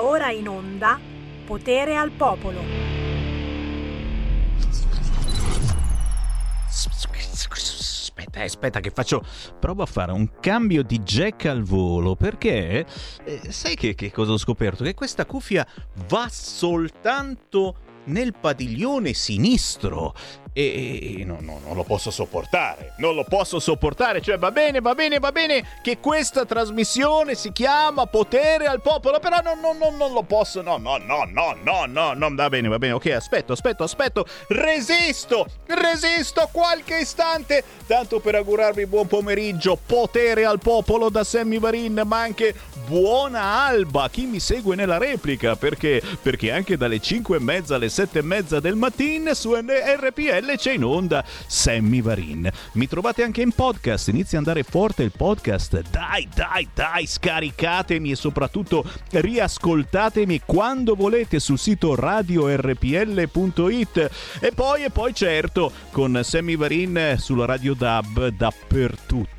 Ora in onda Potere al Popolo. Aspetta, eh, aspetta che faccio... Provo a fare un cambio di jack al volo perché... Eh, sai che, che cosa ho scoperto? Che questa cuffia va soltanto nel padiglione sinistro e, no, no, non lo posso sopportare, non lo posso sopportare, cioè va bene, va bene, va bene che questa trasmissione si chiama Potere al Popolo, però no, no, no, non lo posso, no, no, no, no, no, no, no, va bene, va bene, ok, aspetto, aspetto, aspetto, resisto, resisto qualche istante, tanto per augurarvi buon pomeriggio, Potere al Popolo da Sammy Varin, ma anche buona alba chi mi segue nella replica, perché? Perché anche dalle 5 e mezza alle 7 e mezza del mattino su RPL c'è in onda Sammy Varin. Mi trovate anche in podcast, inizia ad andare forte il podcast. Dai, dai, dai, scaricatemi e soprattutto riascoltatemi quando volete sul sito radiorpl.it. E poi, e poi certo, con Sammy Varin sulla Radio DAB dappertutto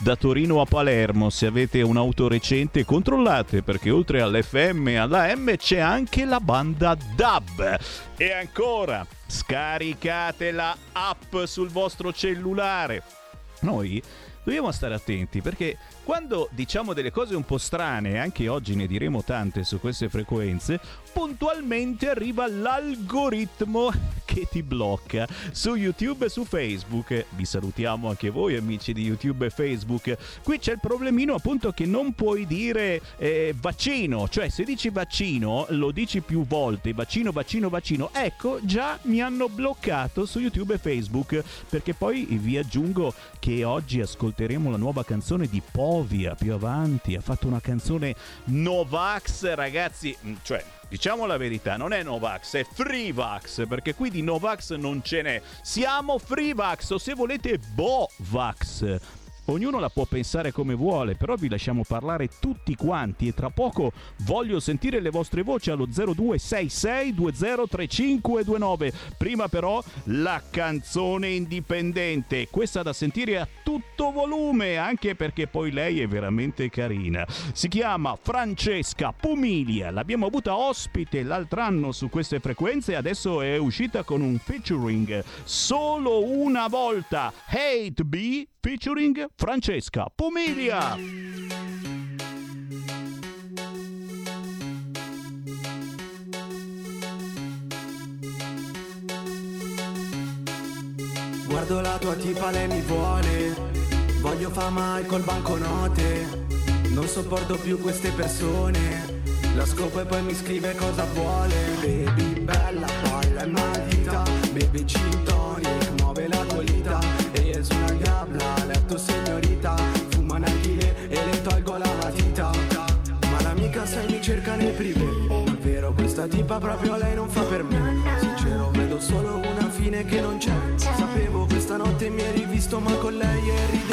da Torino a Palermo. Se avete un'auto recente, controllate perché oltre all'FM e alla M c'è anche la banda DAB. E ancora, scaricate la app sul vostro cellulare. Noi dobbiamo stare attenti perché quando diciamo delle cose un po' strane, anche oggi ne diremo tante su queste frequenze, puntualmente arriva l'algoritmo che ti blocca su YouTube e su Facebook. Vi salutiamo anche voi amici di YouTube e Facebook. Qui c'è il problemino appunto che non puoi dire eh, vaccino, cioè se dici vaccino lo dici più volte, vaccino, vaccino, vaccino. Ecco, già mi hanno bloccato su YouTube e Facebook perché poi vi aggiungo che oggi ascolteremo la nuova canzone di Paul Povia più avanti, ha fatto una canzone Novax, ragazzi, mm, cioè diciamo la verità, non è Novax, è Freevax, perché qui di Novax non ce n'è. Siamo Freevax o se volete Bovax. Ognuno la può pensare come vuole, però vi lasciamo parlare tutti quanti e tra poco voglio sentire le vostre voci allo 0266203529. Prima però la canzone indipendente, questa da sentire a tutto volume, anche perché poi lei è veramente carina. Si chiama Francesca Pumilia, l'abbiamo avuta ospite l'altro anno su queste frequenze e adesso è uscita con un featuring solo una volta. Hate B featuring Francesca Pomilia. Guardo la tua tipa, lei mi vuole. Voglio fama col banconote. Non sopporto più queste persone. La scopo e poi mi scrive cosa vuole. Baby bella, palla e matita. Baby gin privé. Davvero questa tipa proprio lei non fa per me. Sincero vedo solo una fine che non c'è. Sapevo questa notte mi eri visto ma con lei e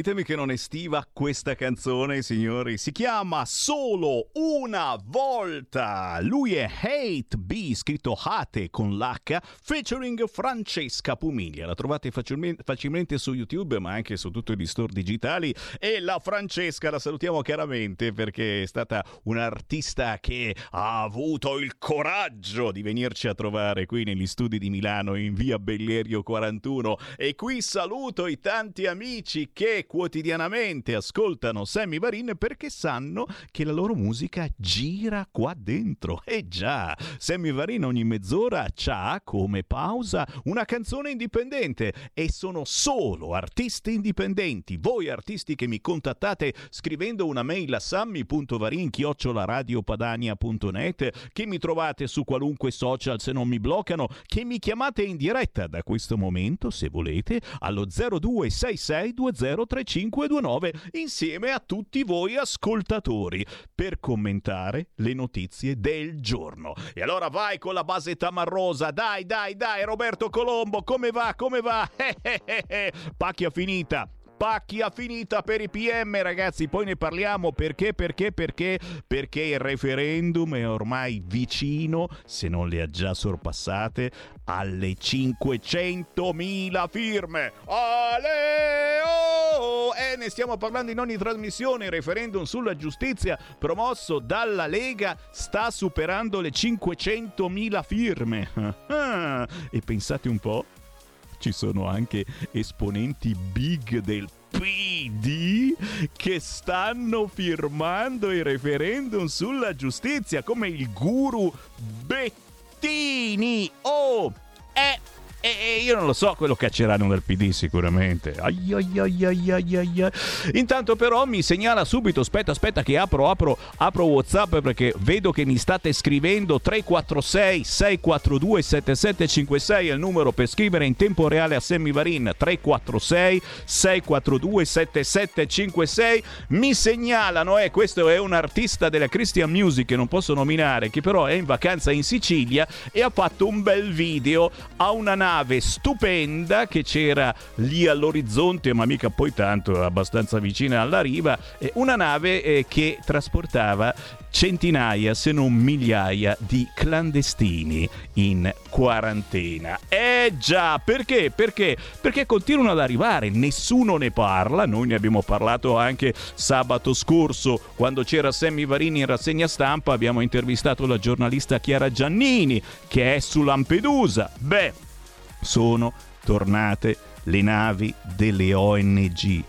Ditemi che non è estiva questa canzone, signori. Si chiama Solo una volta. Lui è Hate B, scritto Hate con l'H, featuring Francesca Pumiglia. La trovate facilmente, facilmente, su YouTube, ma anche su tutti gli store digitali. E la Francesca la salutiamo chiaramente perché è stata un'artista che ha avuto il coraggio di venirci a trovare qui negli studi di Milano in via Bellerio 41. E qui saluto i tanti amici che quotidianamente ascoltano Sammy Varin perché sanno che la loro musica gira qua dentro. E già, Sammy Varin ogni mezz'ora c'ha come pausa una canzone indipendente e sono solo artisti indipendenti. Voi artisti che mi contattate scrivendo una mail a sammy.varin-radiopadania.net che mi trovate su qualunque social se non mi bloccano, che mi chiamate in diretta da questo momento se volete allo 026620 3529 insieme a tutti voi ascoltatori per commentare le notizie del giorno. E allora vai con la base tamarrosa, dai dai dai Roberto Colombo, come va, come va? Pacchia finita, pacchia finita per i PM, ragazzi. Poi ne parliamo perché, perché, perché? Perché il referendum è ormai vicino, se non le ha già sorpassate, alle 500.000 firme. Ale! Oh! E ne stiamo parlando in ogni trasmissione. Il referendum sulla giustizia promosso dalla Lega sta superando le 500.000 firme. e pensate un po', ci sono anche esponenti big del PD che stanno firmando il referendum sulla giustizia come il guru Bettini. Oh, è e, io non lo so quello cacceranno dal PD sicuramente. Ai, ai, ai. Intanto però mi segnala subito, aspetta, aspetta che apro, apro, apro Whatsapp perché vedo che mi state scrivendo 346 642 7756 è il numero per scrivere in tempo reale a Sammy Varin 346 642 7756 mi segnalano, eh, questo è un artista della Christian Music che non posso nominare, che però è in vacanza in Sicilia e ha fatto un bel video a una nave nave stupenda che c'era lì all'orizzonte, ma mica poi tanto, abbastanza vicina alla riva, una nave eh, che trasportava centinaia, se non migliaia, di clandestini in quarantena. Eh già, perché? Perché? Perché continuano ad arrivare, nessuno ne parla, noi ne abbiamo parlato anche sabato scorso quando c'era Sammy Varini in rassegna stampa, abbiamo intervistato la giornalista Chiara Giannini che è su Lampedusa. Beh, sono tornate le navi delle ONG.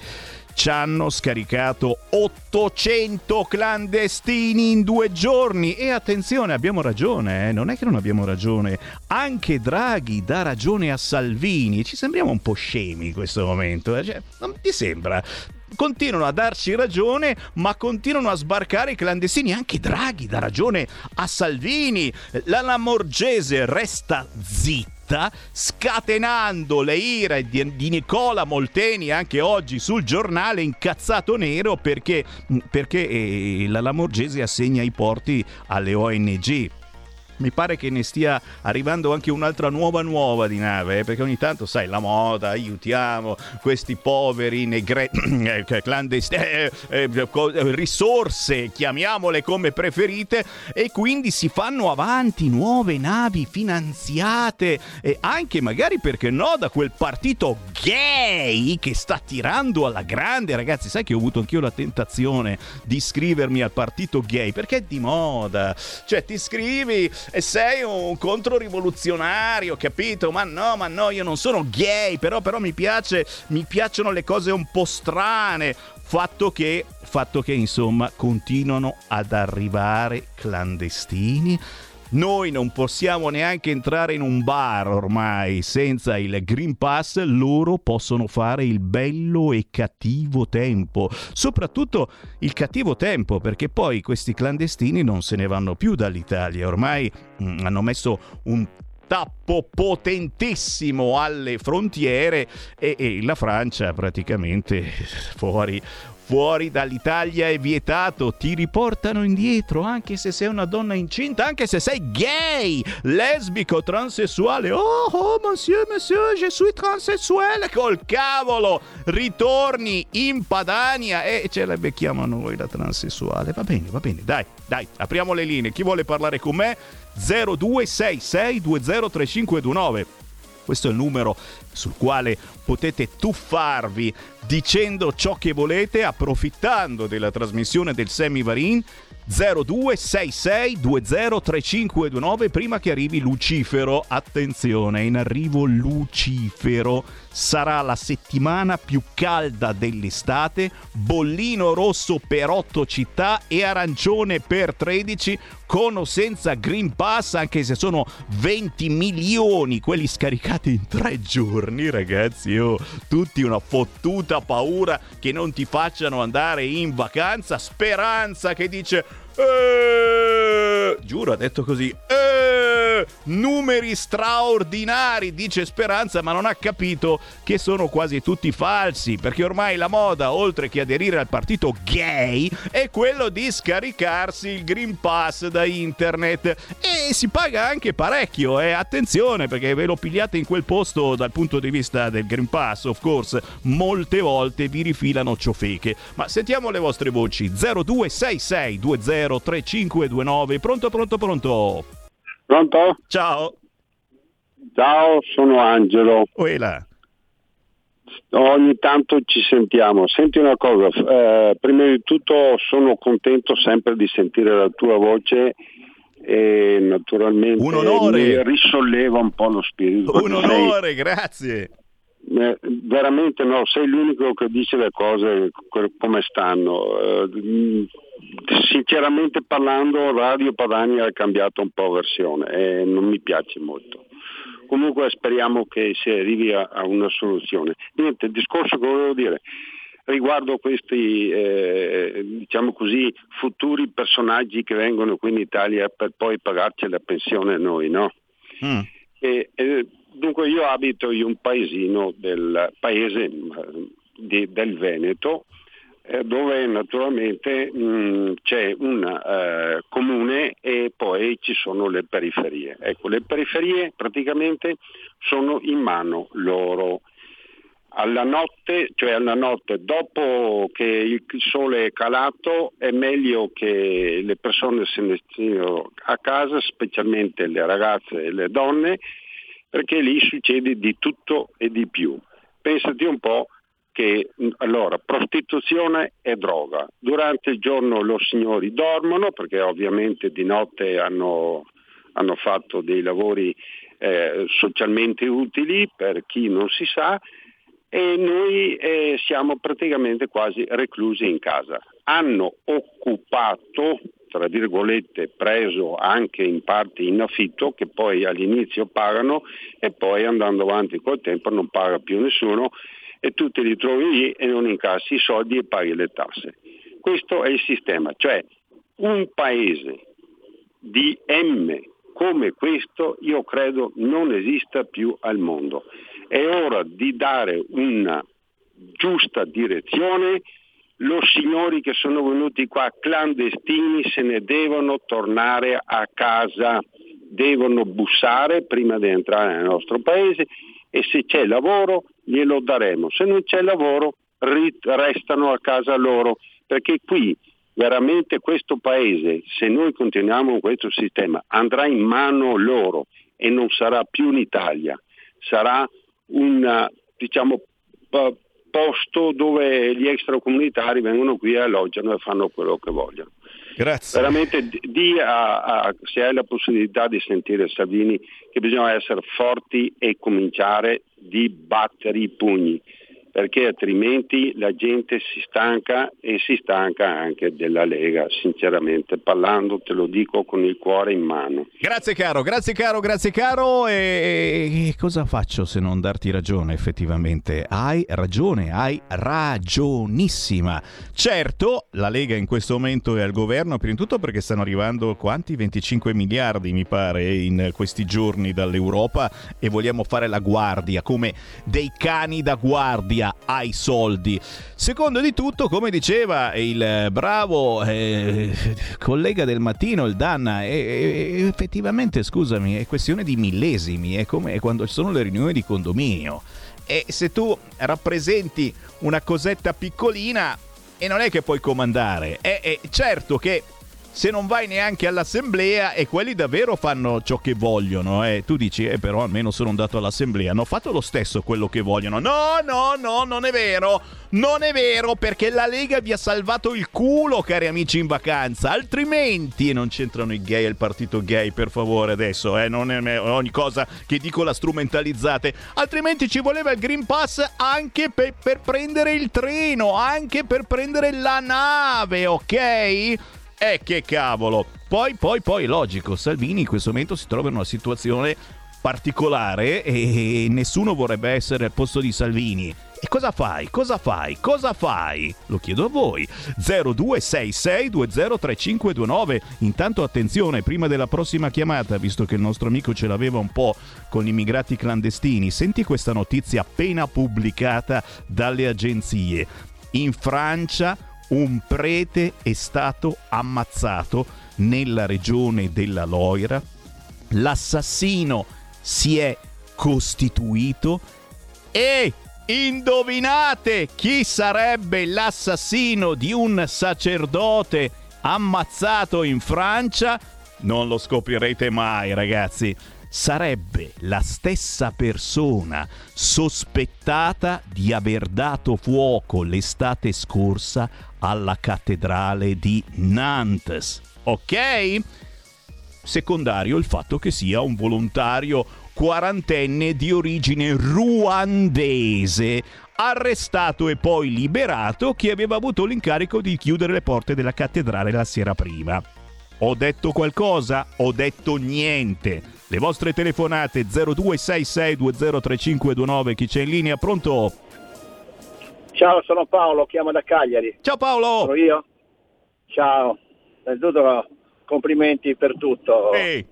Ci hanno scaricato 800 clandestini in due giorni e attenzione, abbiamo ragione, eh? non è che non abbiamo ragione, anche Draghi dà ragione a Salvini, ci sembriamo un po' scemi in questo momento, eh? cioè, non ti sembra? continuano a darci ragione, ma continuano a sbarcare i clandestini. Anche Draghi dà ragione a Salvini. La Lamorgese resta zitta scatenando le ire di, di, Nicola Molteni anche oggi sul giornale incazzato nero perché, perché eh, la Lamorgese assegna i porti alle ONG mi pare che ne stia arrivando anche un'altra nuova nuova di nave, eh, perché ogni tanto, sai, la moda, aiutiamo questi poveri negre... Eh, clandestini, eh, eh, risorse, chiamiamole come preferite, e quindi si fanno avanti nuove navi finanziate, e anche magari perché no, da quel partito gay che sta tirando alla grande, ragazzi, sai che ho avuto anch'io la tentazione di iscrivermi al partito gay, perché è di moda, cioè ti iscrivi e sei un controrivoluzionario, capito? Ma no, ma no, io non sono gay, però, però mi piace, mi piacciono le cose un po' strane. Fatto che, fatto che, insomma, continuano ad arrivare clandestini noi non possiamo neanche entrare in un bar ormai senza il Green Pass, loro possono fare il bello e cattivo tempo. Soprattutto il cattivo tempo, perché poi questi clandestini non se ne vanno più dall'Italia. Ormai mh, mm, hanno messo un tappo potentissimo alle frontiere e, e, la Francia praticamente fuori fuori dall'Italia è vietato, ti riportano indietro anche se sei una donna incinta, anche se sei gay, lesbico, transessuale. Oh, oh, monsieur, monsieur, je suis transessuale. Col cavolo, ritorni in Padania e ce la becchiamo noi la transessuale. Va bene, va bene, dai, dai, apriamo le linee. Chi vuole parlare con me? 0266203529 questo è il numero sul quale potete tuffarvi dicendo ciò che volete, approfittando della trasmissione del Semi Varin 0266203529 prima che arrivi Lucifero. Attenzione, in arrivo Lucifero. Sarà la settimana più calda dell'estate, bollino rosso per 8 città e arancione per 13 con o senza Green Pass, anche se sono 20 milioni quelli scaricati in 3 giorni, ragazzi. Io tutti una fottuta paura che non ti facciano andare in vacanza, speranza che dice eh, giuro, ha detto così. Eh, numeri straordinari, dice Speranza, ma non ha capito che sono quasi tutti falsi, perché ormai la moda, oltre che aderire al partito gay, è quello di scaricarsi il Green Pass da internet e si paga anche parecchio, eh. attenzione, perché ve lo pigliate in quel posto dal punto di vista del Green Pass, of course, molte volte vi rifilano ciofeche. Ma sentiamo le vostre voci 0266 20 3529. Pronto, pronto, pronto? Pronto? Ciao. Ciao, sono Angelo. Uela. Ogni tanto ci sentiamo. Senti una cosa, eh, prima di tutto sono contento sempre di sentire la tua voce e naturalmente un onore. mi risolleva un po' lo spirito. Un onore, sei, grazie. Eh, veramente no, sei l'unico che dice le cose come stanno. Eh, sinceramente parlando Radio Padania ha cambiato un po' versione e non mi piace molto. Comunque speriamo che si arrivi a, a una soluzione. Niente, il discorso che volevo dire riguardo questi eh, diciamo così, futuri personaggi che vengono qui in Italia per poi pagarci la pensione noi, no? Mm. E, e, dunque io abito in un paesino del paese di, del Veneto eh, dove naturalmente mh, mm, c'è un eh, comune e poi ci sono le periferie. Ecco, le periferie praticamente sono in mano loro. Alla notte, cioè alla notte, dopo che il sole è calato, è meglio che le persone se ne stiano a casa, specialmente le ragazze e le donne, perché lì succede di tutto e di più. Pensati un po' che allora, prostituzione e droga. Durante il giorno loro signori dormono perché ovviamente di notte hanno, hanno fatto dei lavori eh, socialmente utili per chi non si sa e noi eh, siamo praticamente quasi reclusi in casa. Hanno occupato, tra virgolette, preso anche in parte in affitto, che poi all'inizio pagano e poi andando avanti col tempo non paga più nessuno e tu te li trovi lì e non incassi i soldi e paghi le tasse. Questo è il sistema, cioè un paese di M come questo io credo non esista più al mondo. È ora di dare una giusta direzione, Lo signori che sono venuti qua clandestini se ne devono tornare a casa, devono bussare prima di entrare nel nostro paese e se c'è lavoro glielo daremo, se non c'è lavoro restano a casa loro, perché qui veramente questo paese, se noi continuiamo con questo sistema, andrà in mano loro e non sarà più un'Italia, sarà un diciamo, posto dove gli extracomunitari vengono qui e alloggiano e fanno quello che vogliono. Grazie. Veramente di a, a, se hai la possibilità di sentire Salvini che bisogna essere forti e cominciare di battere i pugni perché altrimenti la gente si stanca e si stanca anche della Lega, sinceramente parlando, te lo dico con il cuore in mano. Grazie caro, grazie caro, grazie caro e cosa faccio se non darti ragione effettivamente? Hai ragione, hai ragionissima. Certo, la Lega in questo momento è al governo, prima di tutto perché stanno arrivando quanti? 25 miliardi mi pare in questi giorni dall'Europa e vogliamo fare la guardia come dei cani da guardia democrazia ai soldi. Secondo di tutto, come diceva il bravo eh, collega del mattino, il Danna, eh, effettivamente, scusami, è questione di millesimi, è come quando ci sono le riunioni di condominio. E se tu rappresenti una cosetta piccolina e non è che puoi comandare, è, è certo che se non vai neanche all'assemblea e quelli davvero fanno ciò che vogliono. Eh. Tu dici, eh, però almeno sono andato all'assemblea. Hanno fatto lo stesso quello che vogliono. No, no, no, non è vero. Non è vero perché la Lega vi ha salvato il culo, cari amici in vacanza. Altrimenti non c'entrano i gay e il partito gay, per favore, adesso. Eh. Non è ogni cosa che dico la strumentalizzate. Altrimenti ci voleva il Green Pass anche per, per prendere il treno, anche per prendere la nave, ok? Eh che cavolo! Poi, poi, poi, logico, Salvini in questo momento si trova in una situazione particolare e nessuno vorrebbe essere al posto di Salvini. E cosa fai? Cosa fai? Cosa fai? Lo chiedo a voi. 0266203529. Intanto attenzione, prima della prossima chiamata, visto che il nostro amico ce l'aveva un po' con gli immigrati clandestini, senti questa notizia appena pubblicata dalle agenzie. In Francia un prete è stato ammazzato nella regione della Loira, l'assassino si è costituito e indovinate chi sarebbe l'assassino di un sacerdote ammazzato in Francia? Non lo scoprirete mai ragazzi sarebbe la stessa persona sospettata di aver dato fuoco l'estate scorsa alla cattedrale di Nantes. Ok? Secondario il fatto che sia un volontario quarantenne di origine ruandese, arrestato e poi liberato, che aveva avuto l'incarico di chiudere le porte della cattedrale la sera prima. Ho detto qualcosa? Ho detto niente. Le vostre telefonate 0266203529, chi c'è in linea, pronto? Ciao, sono Paolo, chiamo da Cagliari. Ciao Paolo! Sono io? Ciao, innanzitutto complimenti per tutto. Ehi.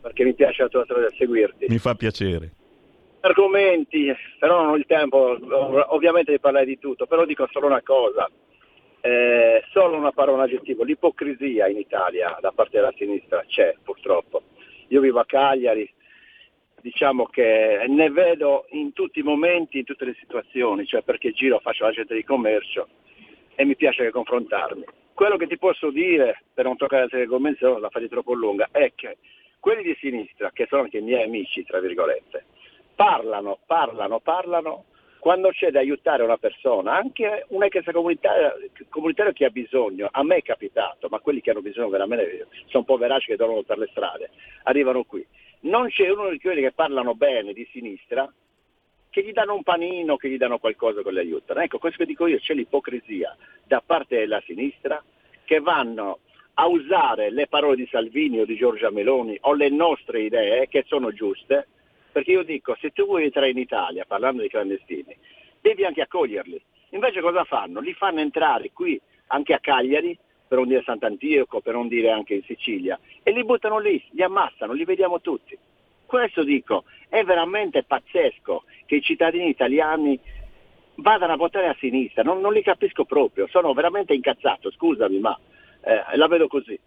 Perché mi piace la tua storia seguirti. Mi fa piacere. Argomenti, però non ho il tempo ovviamente di parlare di tutto, però dico solo una cosa. Eh, solo una parola, un aggettivo. L'ipocrisia in Italia da parte della sinistra c'è purtroppo io vivo a Cagliari, diciamo che ne vedo in tutti i momenti, in tutte le situazioni, cioè perché giro, faccio la gente di commercio e mi piace confrontarmi. Quello che ti posso dire, per non toccare altre argomenti, la fate troppo lunga, è che quelli di sinistra, che sono anche i miei amici, tra virgolette, parlano, parlano, parlano quando c'è da aiutare una persona, anche un ex comunitario che ha bisogno, a me è capitato, ma quelli che hanno bisogno veramente sono poveracci che dormono per le strade, arrivano qui. Non c'è uno di quelli che parlano bene di sinistra che gli danno un panino, che gli danno qualcosa che li aiutano. Ecco, questo che dico io, c'è l'ipocrisia da parte della sinistra che vanno a usare le parole di Salvini o di Giorgia Meloni o le nostre idee che sono giuste perché io dico, se tu vuoi entrare in Italia parlando di clandestini, devi anche accoglierli. Invece cosa fanno? Li fanno entrare qui, anche a Cagliari, per non dire Sant'Antioco, per non dire anche in Sicilia, e li buttano lì, li ammassano, li vediamo tutti. Questo dico, è veramente pazzesco che i cittadini italiani vadano a votare a sinistra, non, non li capisco proprio, sono veramente incazzato, scusami, ma eh, la vedo così.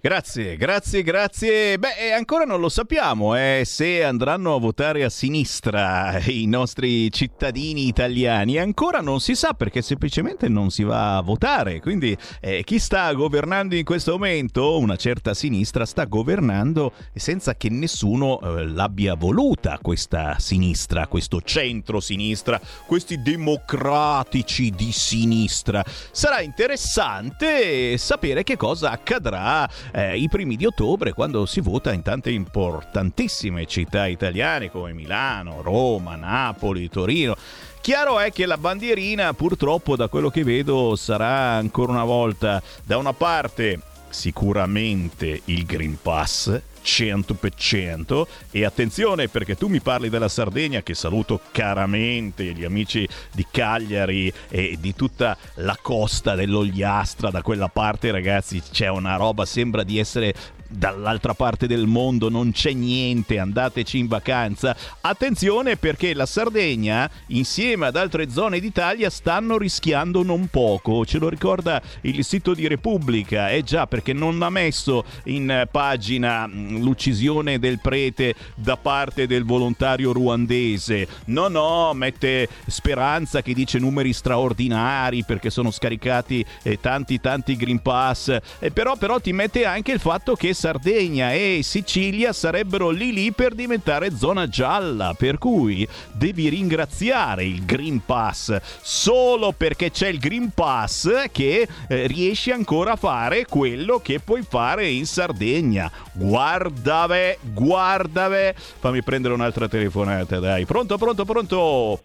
Grazie, grazie, grazie. Beh, ancora non lo sappiamo eh, se andranno a votare a sinistra i nostri cittadini italiani. Ancora non si sa perché semplicemente non si va a votare. Quindi eh, chi sta governando in questo momento, una certa sinistra, sta governando senza che nessuno eh, l'abbia voluta questa sinistra, questo centro-sinistra, questi democratici di sinistra. Sarà interessante sapere che cosa accadrà eh, i primi di ottobre quando si vota in tante importantissime città italiane come Milano, Roma, Napoli, Torino. Chiaro è che la bandierina purtroppo da quello che vedo sarà ancora una volta da una parte sicuramente il Green Pass 100% e attenzione perché tu mi parli della Sardegna che saluto caramente gli amici di Cagliari e di tutta la costa dell'Ogliastra. Da quella parte ragazzi c'è una roba sembra di essere dall'altra parte del mondo non c'è niente, andateci in vacanza. Attenzione perché la Sardegna, insieme ad altre zone d'Italia, stanno rischiando non poco. Ce lo ricorda il sito di Repubblica. Eh già, perché non ha messo in pagina mm, l'uccisione del prete da parte del volontario ruandese. No, no, mette speranza che dice numeri straordinari perché sono scaricati eh, tanti, tanti Green Pass. Eh, però, però ti mette anche il fatto che Sardegna e Sicilia sarebbero lì lì per diventare zona gialla, per cui devi ringraziare il Green Pass solo perché c'è il Green Pass che eh, riesci ancora a fare quello che puoi fare in Sardegna. Guardave, guardave. Fammi prendere un'altra telefonata, dai. Pronto, pronto, pronto?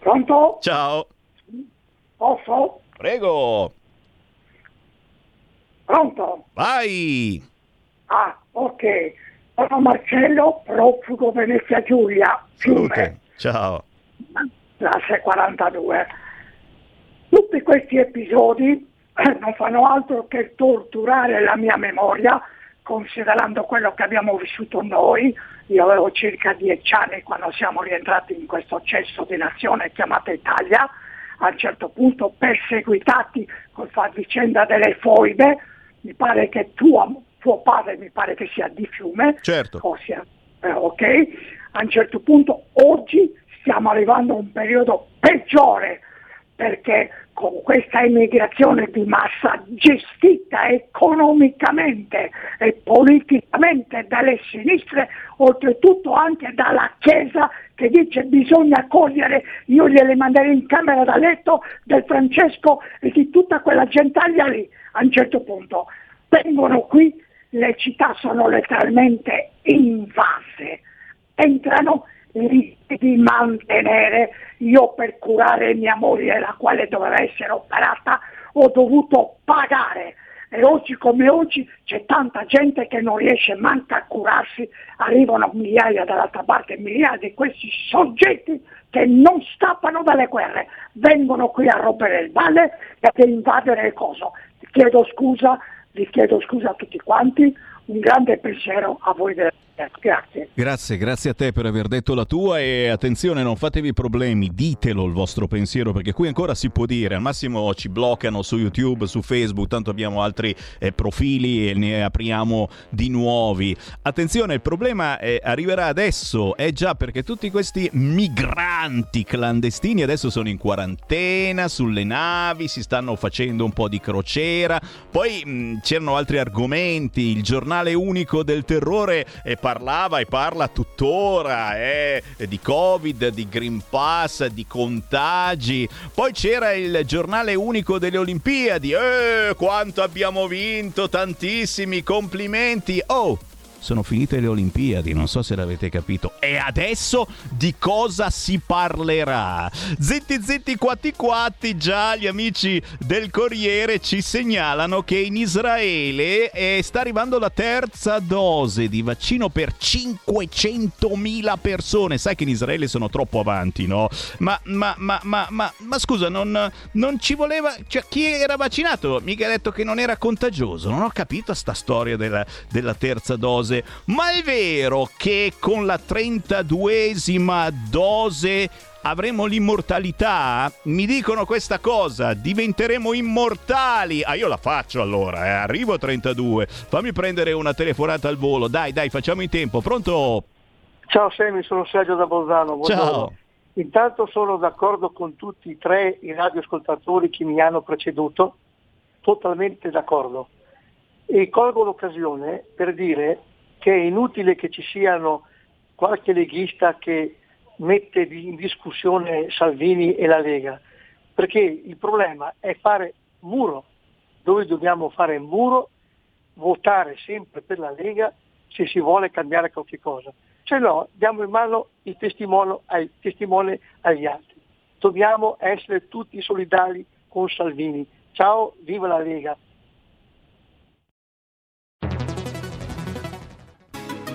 Pronto? Ciao. Posso? Prego. Pronto? Vai. Ah, ok. Sono Marcello, profugo Venezia Giulia, Ok, Ciao. classe 42. Tutti questi episodi eh, non fanno altro che torturare la mia memoria, considerando quello che abbiamo vissuto noi. Io avevo circa dieci anni quando siamo rientrati in questo cesso di nazione chiamata Italia, a un certo punto perseguitati con la vicenda delle foibe, mi pare che tuo, tuo padre mi pare che sia di fiume, Certo. ossia, eh, ok? A un certo punto oggi stiamo arrivando a un periodo peggiore perché con questa immigrazione di massa gestita economicamente e politicamente dalle sinistre, oltretutto anche dalla Chiesa che dice bisogna accogliere, io gliele manderei in camera da letto del Francesco e di tutta quella gentaglia lì. A un certo punto vengono qui, le città sono letteralmente invase, entrano lì di mantenere, io per curare mia moglie, la quale doveva essere operata, ho dovuto pagare. E oggi come oggi c'è tanta gente che non riesce manco a curarsi, arrivano migliaia dall'altra parte, migliaia di questi soggetti che non scappano dalle guerre, vengono qui a rompere il balle e a invadere il coso. Chiedo scusa, vi chiedo scusa a tutti quanti, un grande pensiero a voi della Grazie. Grazie, grazie a te per aver detto la tua e attenzione, non fatevi problemi, ditelo il vostro pensiero perché qui ancora si può dire, al massimo ci bloccano su YouTube, su Facebook, tanto abbiamo altri eh, profili e ne apriamo di nuovi. Attenzione, il problema eh, arriverà adesso, è già perché tutti questi migranti clandestini adesso sono in quarantena sulle navi, si stanno facendo un po' di crociera, poi mh, c'erano altri argomenti, il giornale unico del terrore eh, parlava e parla tuttora eh, di Covid, di Green Pass, di contagi. Poi c'era il giornale unico delle Olimpiadi. Eh, quanto abbiamo vinto, tantissimi complimenti. Oh, sono finite le Olimpiadi, non so se l'avete capito. E adesso di cosa si parlerà? Zitti zitti quatti quatti, già gli amici del Corriere ci segnalano che in Israele eh, sta arrivando la terza dose di vaccino per 500.000 persone. Sai che in Israele sono troppo avanti, no? Ma, ma, ma, ma, ma, ma scusa, non, non ci voleva... Cioè, chi era vaccinato mica ha detto che non era contagioso. Non ho capito sta storia della, della terza dose. Ma è vero che con la 32esima dose avremo l'immortalità? Mi dicono questa cosa, diventeremo immortali. Ah, io la faccio allora, eh. arrivo a 32. Fammi prendere una telefonata al volo. Dai, dai, facciamo in tempo. Pronto? Ciao Semi, sono Sergio da Bolzano. buongiorno. Ciao. Intanto sono d'accordo con tutti e tre i radioascoltatori che mi hanno preceduto, totalmente d'accordo. E colgo l'occasione per dire che è inutile che ci siano qualche leghista che mette in discussione Salvini e la Lega, perché il problema è fare muro, dove dobbiamo fare muro, votare sempre per la Lega se si vuole cambiare qualche cosa. Se no, diamo in mano il ai, testimone agli altri. Dobbiamo essere tutti solidali con Salvini. Ciao, viva la Lega!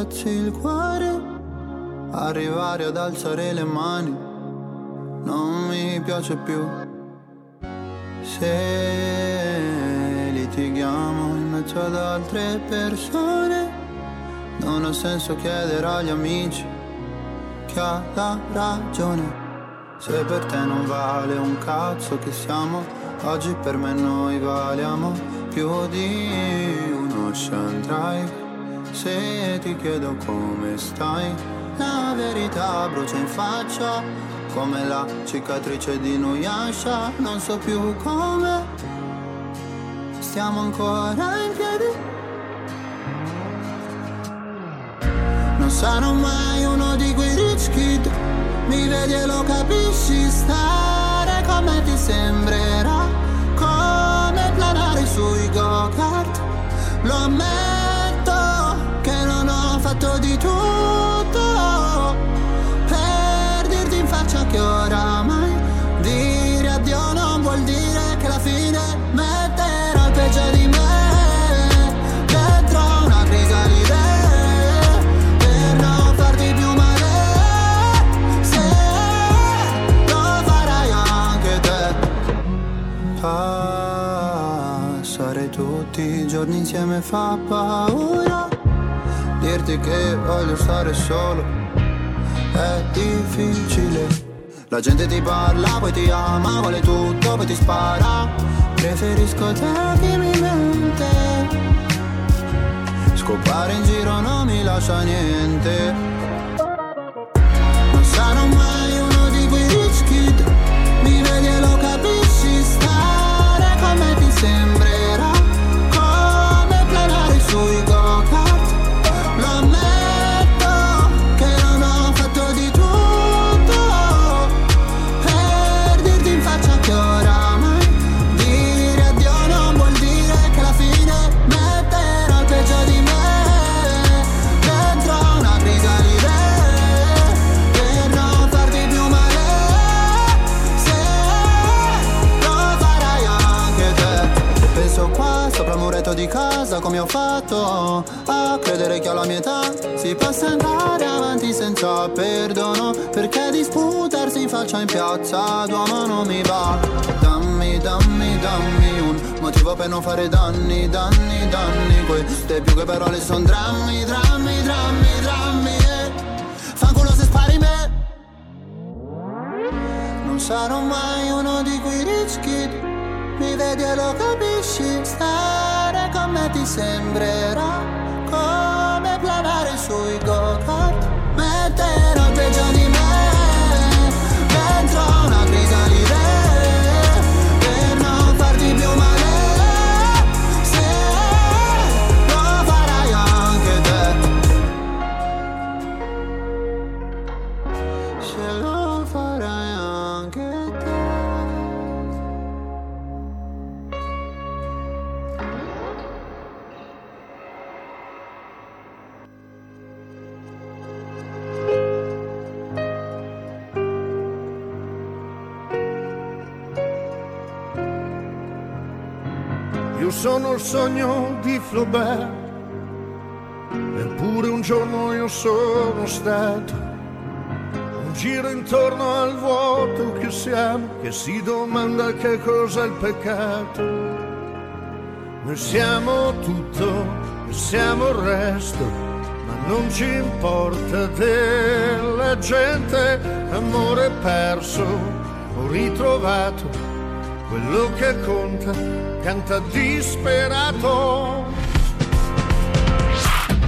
Spezzi il cuore Arrivare ad alzare le mani non mi piace più. Se litighiamo in mezzo ad altre persone Non ha senso chiedere agli amici chi ha la ragione. Se per te non vale un cazzo che siamo Oggi per me noi valiamo più di uno ocean drive Se ti chiedo come stai La verità brucia in faccia Come la cicatrice di Nuyasha Non so più come. Stiamo ancora in piedi. Non sarò mai uno di quei rich kid Mi vedi e lo capisci Stare come ti sembrerà Come planare sui go-kart. Lo ammetto tutto Per dirti in faccia che oramai Dire addio non vuol dire che alla fine Metterò il peggio di me. Dentro una crisalide Per non farti più male. Se lo farai anche te. Passare tutti i giorni insieme fa paura Dirti che voglio stare solo. È difficile. La gente ti parla, poi ti ama, vuole tutto, poi ti spara. Preferisco te che mi mente. Scopare in giro non mi lascia niente. Non sarò mai uno di quei rich kid. Mi vedi e lo capisci Stare come ti sembrerà ho fatto A credere che alla mia età si possa andare avanti senza perdono Perché disputarsi in faccia in piazza d'uomo non mi va. Dammi, dammi, dammi un motivo per non fare danni, danni, danni. Queste più che parole sono drammi, drammi, drammi, drammi eh. Fanculo se spari me. Non sarò mai uno di quei rich kid. Mi vedi e lo capisci Stare me ti sembrerà Come planare sui go-kart sogno di Flaubert, eppure un giorno io sono stato un giro intorno al vuoto che siamo, che si domanda che cosa è il peccato. Noi siamo tutto, noi siamo il resto, ma non ci importa della gente, amore perso o ritrovato, quello che conta canta disperato.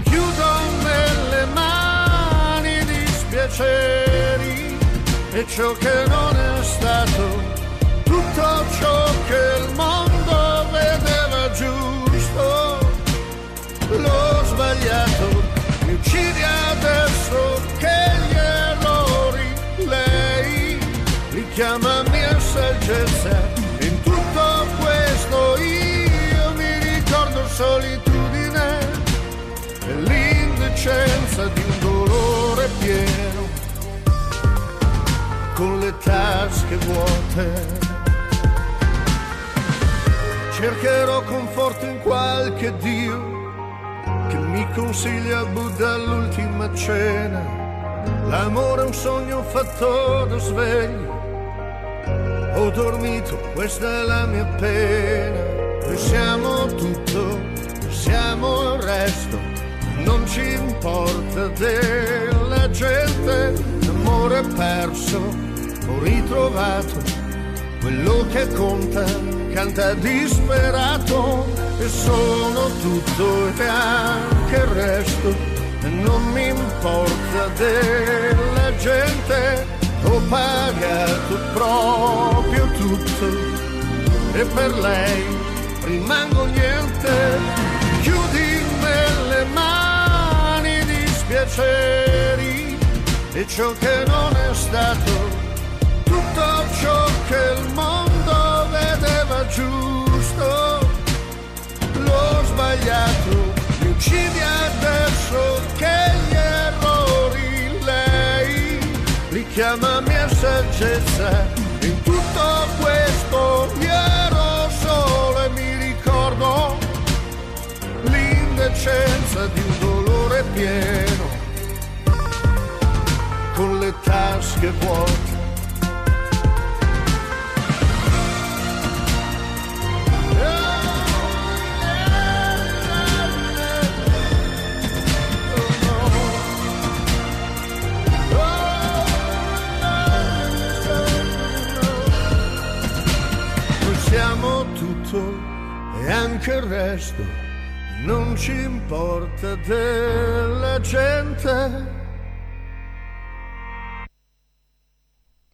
Chiudo nelle mani i dispiaceri e ciò che non è stato, tutto ciò che il mondo vedeva giusto, l'ho sbagliato, mi uccidi adesso che con le tasche vuote. Cercherò conforto in qualche Dio che mi consiglia Buddha all'ultima cena. L'amore è un sogno fatto da sveglio. Ho dormito, questa è la mia pena. Noi siamo tutto, siamo il resto. Non ci importa della gente, l'amore perso o ritrovato. Quello che conta canta disperato e sono tutto e anche il resto. E non mi importa della gente, ho pagato proprio tutto e per lei rimango niente. Chiudi nelle mani dispiaceri e ciò che non è stato che il mondo vedeva giusto, l'ho sbagliato, mi uccidi adesso che gli errori lei richiamami a saggezza, in tutto questo ero solo e mi ricordo l'indecenza di un dolore pieno, con le tasche vuote. Anche il resto, non ci importa della gente.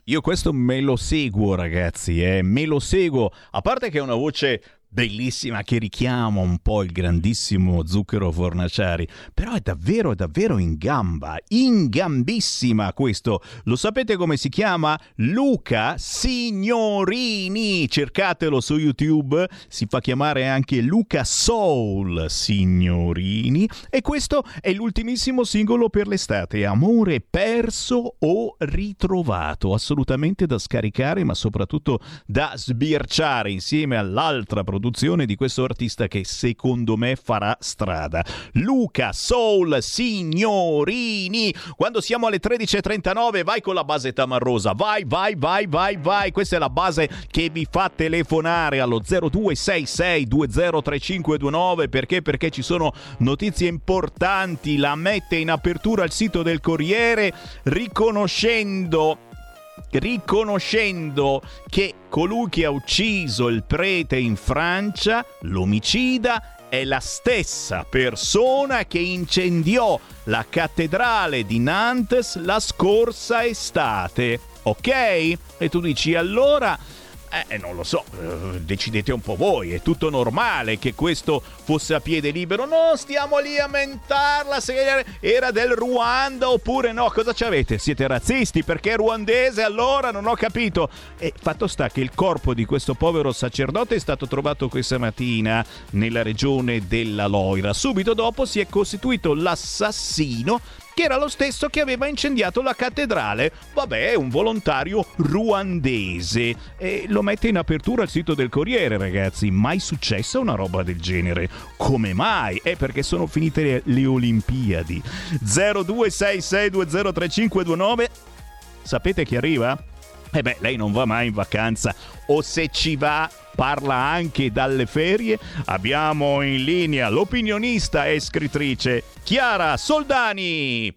Io questo me lo seguo, ragazzi, eh? me lo seguo. A parte che è una voce bellissima che richiama un po' il grandissimo Zucchero Fornaciari, però è davvero, davvero in gamba, in gambissima questo. Lo sapete come si chiama? Luca Signorini. Cercatelo su YouTube, si fa chiamare anche Luca Soul Signorini e questo è l'ultimissimo singolo per l'estate, Amore perso o ritrovato, assolutamente da scaricare, ma soprattutto da sbirciare insieme all'altra produzione di questo artista che secondo me farà strada. Luca Soul Signorini. Quando siamo alle 13.39 vai con la base tamarrosa. Vai, vai, vai, vai, vai. Questa è la base che vi fa telefonare allo 0266203529 perché? Perché ci sono notizie importanti. La mette in apertura il sito del Corriere riconoscendo riconoscendo che colui che ha ucciso il prete in Francia, l'omicida, è la stessa persona che incendiò la cattedrale di Nantes la scorsa estate. Ok? E tu dici allora eh, non lo so, eh, decidete un po' voi, è tutto normale che questo fosse a piede libero, non stiamo lì a mentarla se era del Ruanda oppure no, cosa ci avete? Siete razzisti perché è ruandese allora non ho capito. E fatto sta che il corpo di questo povero sacerdote è stato trovato questa mattina nella regione della Loira, subito dopo si è costituito l'assassino che era lo stesso che aveva incendiato la cattedrale. Vabbè, un volontario ruandese. E lo mette in apertura al sito del Corriere, ragazzi. Mai successa una roba del genere? Come mai? È perché sono finite le, le Olimpiadi. 0266203529 Sapete chi arriva? Eh beh, lei non va mai in vacanza o se ci va parla anche dalle ferie. Abbiamo in linea l'opinionista e scrittrice Chiara Soldani.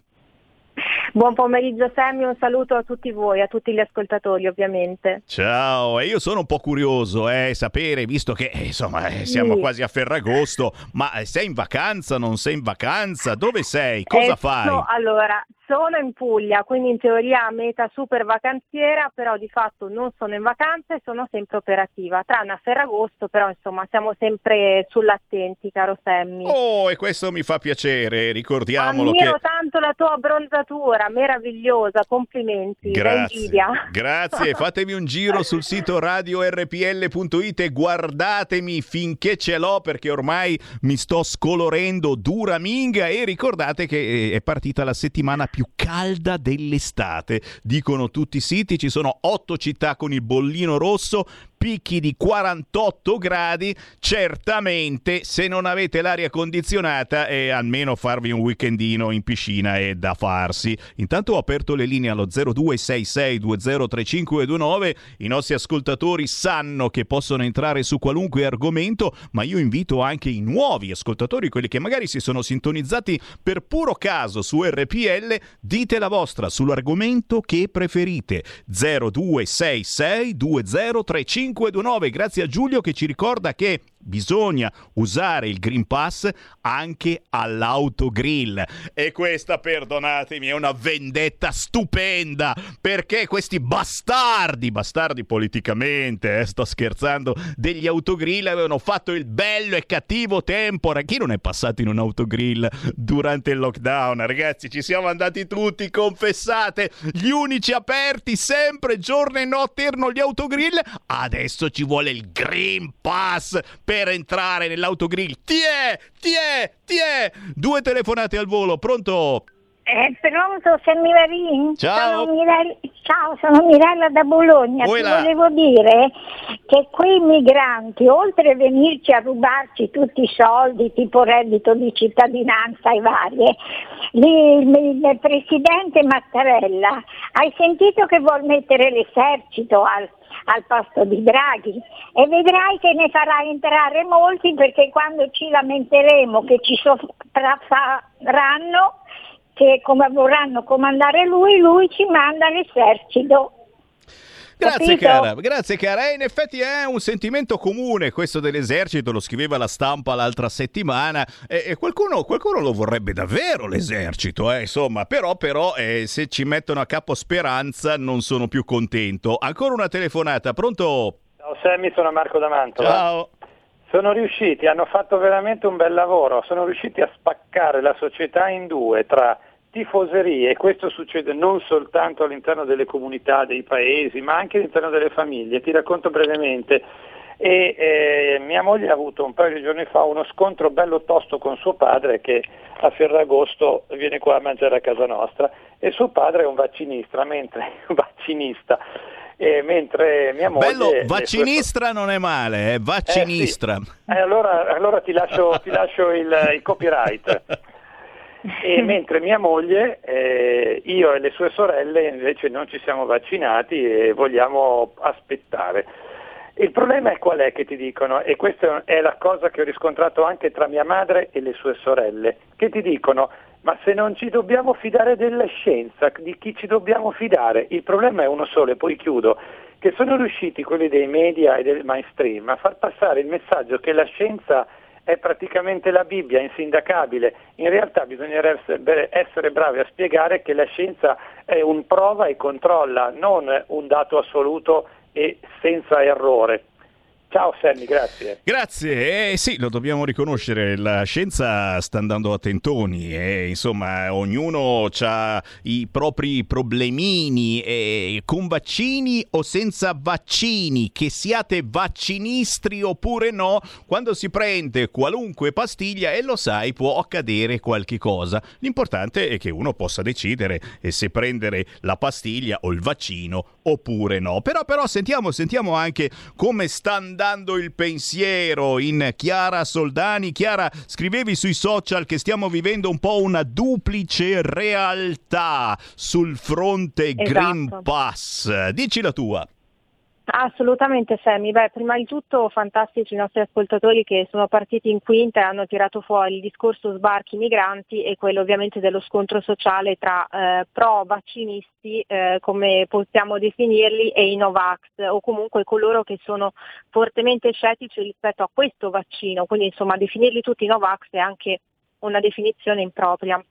Buon pomeriggio Sammy, un saluto a tutti voi, a tutti gli ascoltatori ovviamente. Ciao, e io sono un po' curioso, eh, sapere, visto che eh, insomma eh, siamo Sì. quasi a Ferragosto, ma eh, sei in vacanza, non sei in vacanza? Dove sei? Cosa Eh, fai? so- allora, sono in Puglia, quindi in teoria meta super vacanziera, però di fatto non sono in vacanza e sono sempre operativa, tranne a Ferragosto, però insomma siamo sempre sull'attenti, caro Sammy. Oh, e questo mi fa piacere, ricordiamolo Ammiro che... tanto la tua abbronzatura, meravigliosa, complimenti, Grazie, grazie. Fatevi un giro sul sito radiorpl.it e guardatemi finché ce l'ho perché ormai mi sto scolorendo dura minga e ricordate che eh, è partita la settimana più calda dell'estate. Dicono tutti i siti, ci sono otto città con il bollino rosso, picchi di 48 gradi, certamente se non avete l'aria condizionata è almeno farvi un weekendino in piscina è da farsi. Intanto ho aperto le linee allo 0266203529, i nostri ascoltatori sanno che possono entrare su qualunque argomento, ma io invito anche i nuovi ascoltatori, quelli che magari si sono sintonizzati per puro caso su RPL, dite la vostra sull'argomento che preferite. 0266203529. Grazie a Giulio che ci ricorda che bisogna usare il Green Pass anche all'autogrill. E questa, perdonatemi, è una vendetta stupenda perché questi bastardi, bastardi politicamente, eh, sto scherzando, degli autogrill avevano fatto il bello e cattivo tempore. Chi non è passato in un autogrill durante il lockdown? Ragazzi, ci siamo andati tutti, confessate, gli unici aperti sempre giorno e notte erano gli autogrill. Adesso ci vuole il Green Pass per entrare nell'autogrill. Tiè, tiè, tiè. Due telefonate al volo, pronto? Eh, pronto, Sammy Varin? Ciao. Sono Mirella, ciao, sono Mirella da Bologna. Ti volevo dire che quei migranti, oltre a venirci a rubarci tutti i soldi, tipo reddito di cittadinanza e varie, il, il presidente Mattarella, hai sentito che vuol mettere l'esercito al, al posto di Draghi e vedrai che ne farà entrare molti perché quando ci lamenteremo che ci sopraffaranno che come vorranno comandare lui, lui ci manda l'esercito. Grazie Capito? cara, grazie cara. Eh, in effetti è un sentimento comune questo dell'esercito, lo scriveva la stampa l'altra settimana e, e qualcuno, qualcuno lo vorrebbe davvero l'esercito, eh, insomma, però, però eh, se ci mettono a capo Speranza non sono più contento. Ancora una telefonata, pronto? Ciao Sammy, sono Marco da Mantova. Ciao. Sono riusciti, hanno fatto veramente un bel lavoro, sono riusciti a spaccare la società in due tra tifoserie e questo succede non soltanto all'interno delle comunità, dei paesi, ma anche all'interno delle famiglie. Ti racconto brevemente. E, eh, mia moglie ha avuto un paio di giorni fa uno scontro bello tosto con suo padre che a Ferragosto viene qua a mangiare a casa nostra e suo padre è un vaccinista, mentre, vaccinista, e mentre mia moglie... Bello, vaccinistra non è male, eh, vaccinistra. eh, allora, allora ti lascio, ti lascio il, il copyright. E mentre mia moglie, eh, io e le sue sorelle invece non ci siamo vaccinati e vogliamo aspettare. Il problema è qual è che ti dicono, e questa è la cosa che ho riscontrato anche tra mia madre e le sue sorelle, che ti dicono ma se non ci dobbiamo fidare della scienza, di chi ci dobbiamo fidare? Il problema è uno solo e poi chiudo, che sono riusciti quelli dei media e del mainstream a far passare il messaggio che la scienza è praticamente la Bibbia, insindacabile. In realtà bisognerebbe essere- bravi a spiegare che la scienza è un prova e controlla, non un dato assoluto e senza errore. Ciao Sammy, grazie. Grazie, eh, sì, lo dobbiamo riconoscere, la scienza sta andando a tentoni e insomma ognuno ha i propri problemini eh, con vaccini o senza vaccini, che siate vaccinistri oppure no, quando si prende qualunque pastiglia e lo sai può accadere qualche cosa. L'importante è che uno possa decidere se prendere la pastiglia o il vaccino oppure no. Però però sentiamo, sentiamo anche come sta andando dando il pensiero in Chiara Soldani. Chiara, scrivevi sui social che stiamo vivendo un po' una duplice realtà sul fronte Esatto. Green Pass. Dici la tua. Assolutamente Sammy, beh prima di tutto fantastici i nostri ascoltatori che sono partiti in quinta e hanno tirato fuori il discorso sbarchi migranti e quello ovviamente dello scontro sociale tra eh, pro vaccinisti eh, come possiamo definirli e i Novax o comunque coloro che sono fortemente scettici rispetto a questo vaccino, quindi insomma definirli tutti Novax è anche una definizione impropria.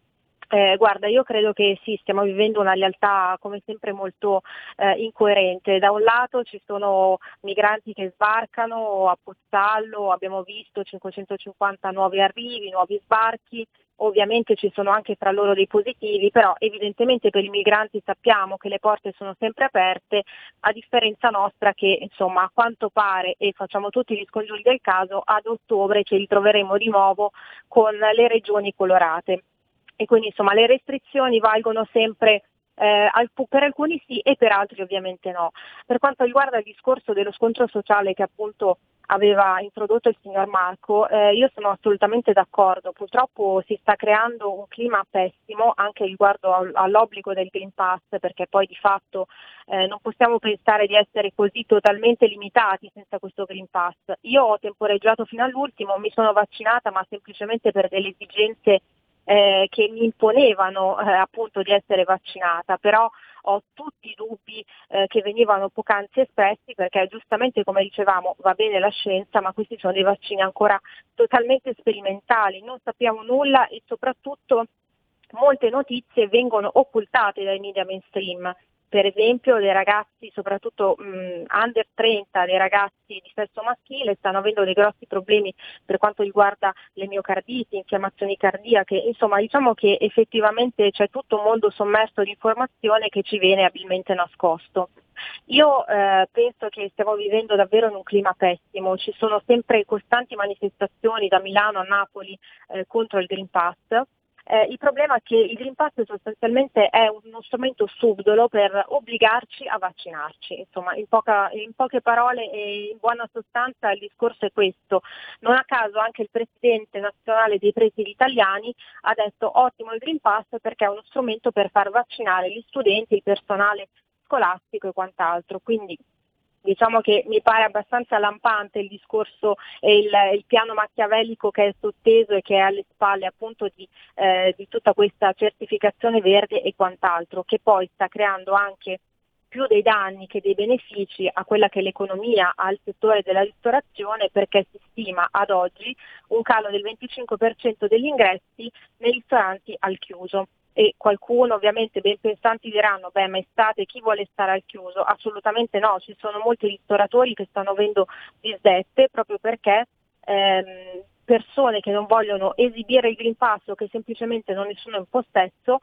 Eh, guarda, io credo che sì, stiamo vivendo una realtà come sempre molto eh, incoerente. Da un lato ci sono migranti che sbarcano a Pozzallo, abbiamo visto 550 nuovi arrivi, nuovi sbarchi, ovviamente ci sono anche tra loro dei positivi, però evidentemente per i migranti sappiamo che le porte sono sempre aperte, a differenza nostra che insomma a quanto pare, e facciamo tutti gli scongiuri del caso, ad ottobre ci ritroveremo di nuovo con le regioni colorate e quindi insomma le restrizioni valgono sempre eh, per alcuni sì e per altri ovviamente no. Per quanto riguarda il discorso dello scontro sociale che appunto aveva introdotto il signor Marco, eh, io sono assolutamente d'accordo, purtroppo si sta creando un clima pessimo anche riguardo al- all'obbligo del Green Pass perché poi di fatto eh, non possiamo pensare di essere così totalmente limitati senza questo Green Pass. Io ho temporeggiato fino all'ultimo, mi sono vaccinata ma semplicemente per delle esigenze eh, che mi imponevano eh, appunto di essere vaccinata, però ho tutti i dubbi eh, che venivano poc'anzi espressi perché giustamente come dicevamo va bene la scienza ma questi sono dei vaccini ancora totalmente sperimentali, non sappiamo nulla e soprattutto molte notizie vengono occultate dai media mainstream. Per esempio dei ragazzi, soprattutto mh, under 30, dei ragazzi di sesso maschile stanno avendo dei grossi problemi per quanto riguarda le miocarditi, infiammazioni cardiache, insomma diciamo che effettivamente c'è tutto un mondo sommerso di informazione che ci viene abilmente nascosto. Io eh, penso che stiamo vivendo davvero in un clima pessimo, ci sono sempre costanti manifestazioni da Milano a Napoli eh, contro il Green Pass. Eh, il problema è che il Green Pass sostanzialmente è uno strumento subdolo per obbligarci a vaccinarci. Insomma, in, poca- in poche parole e in buona sostanza il discorso è questo. Non a caso anche il Presidente nazionale dei presidi italiani ha detto ottimo il Green Pass perché è uno strumento per far vaccinare gli studenti, il personale scolastico e quant'altro. Quindi Diciamo che mi pare abbastanza lampante il discorso e il, il piano machiavellico che è sotteso e che è alle spalle appunto di, eh, di tutta questa certificazione verde e quant'altro, che poi sta creando anche più dei danni che dei benefici a quella che è l'economia, al settore della ristorazione, perché si stima ad oggi un calo del 25% degli ingressi nei ristoranti al chiuso. E qualcuno ovviamente ben pensanti diranno, beh ma estate chi vuole stare al chiuso? Assolutamente no, ci sono molti ristoratori che stanno avendo disdette proprio perché ehm, persone che non vogliono esibire il Green Pass o che semplicemente non ne sono in possesso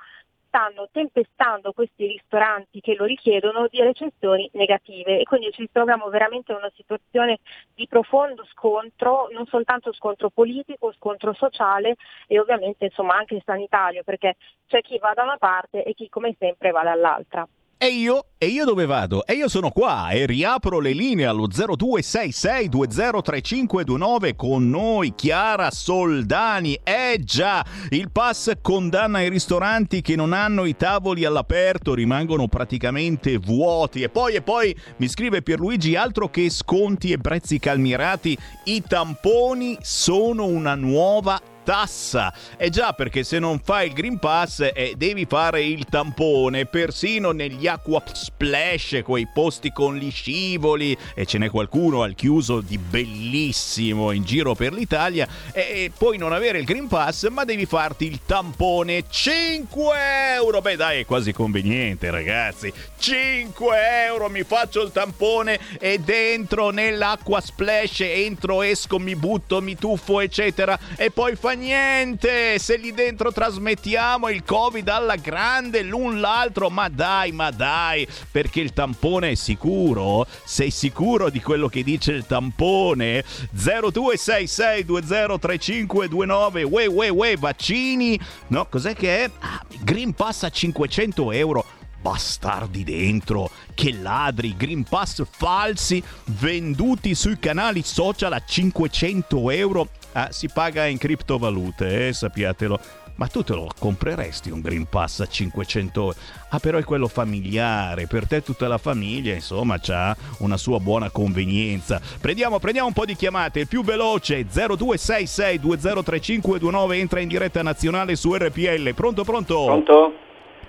stanno tempestando questi ristoranti che lo richiedono di recensioni negative e quindi ci troviamo veramente in una situazione di profondo scontro, non soltanto scontro politico, scontro sociale e ovviamente insomma anche sanitario perché c'è chi va da una parte e chi come sempre va dall'altra. E io? E io dove vado? E io sono qua e riapro le linee allo 0266203529 con noi, Chiara Soldani. Eh già, il pass condanna i ristoranti che non hanno i tavoli all'aperto, rimangono praticamente vuoti. E poi, e poi, mi scrive Pierluigi, altro che sconti e prezzi calmierati, i tamponi sono una nuova tassa. E già perché se non fai il Green Pass eh, devi fare il tampone, persino negli acqua splash, quei posti con gli scivoli, e ce n'è qualcuno al chiuso di bellissimo in giro per l'Italia, e puoi non avere il Green Pass, ma devi farti il tampone 5 euro. Beh dai, è quasi conveniente ragazzi. 5 euro mi faccio il tampone e dentro nell'acqua splash entro, esco, mi butto, mi tuffo, eccetera. E poi fa niente. Se lì dentro trasmettiamo il Covid alla grande, l'un l'altro, ma dai, ma dai, perché il tampone è sicuro? Sei sicuro di quello che dice il tampone? 0266203529, uè, uè, uè, vaccini. No, cos'è che è? Ah, Green Pass a 500 euro bastardi dentro, che ladri, Green Pass falsi venduti sui canali social a 500 euro. Ah, si paga in criptovalute, eh, sappiatelo. Ma tu te lo compreresti un Green Pass a 500 euro? Ah, però è quello familiare, per te tutta la famiglia, insomma, ha una sua buona convenienza. Prendiamo, prendiamo un po' di chiamate, il più veloce 0266 203529 entra in diretta nazionale su RPL. Pronto, pronto? Pronto?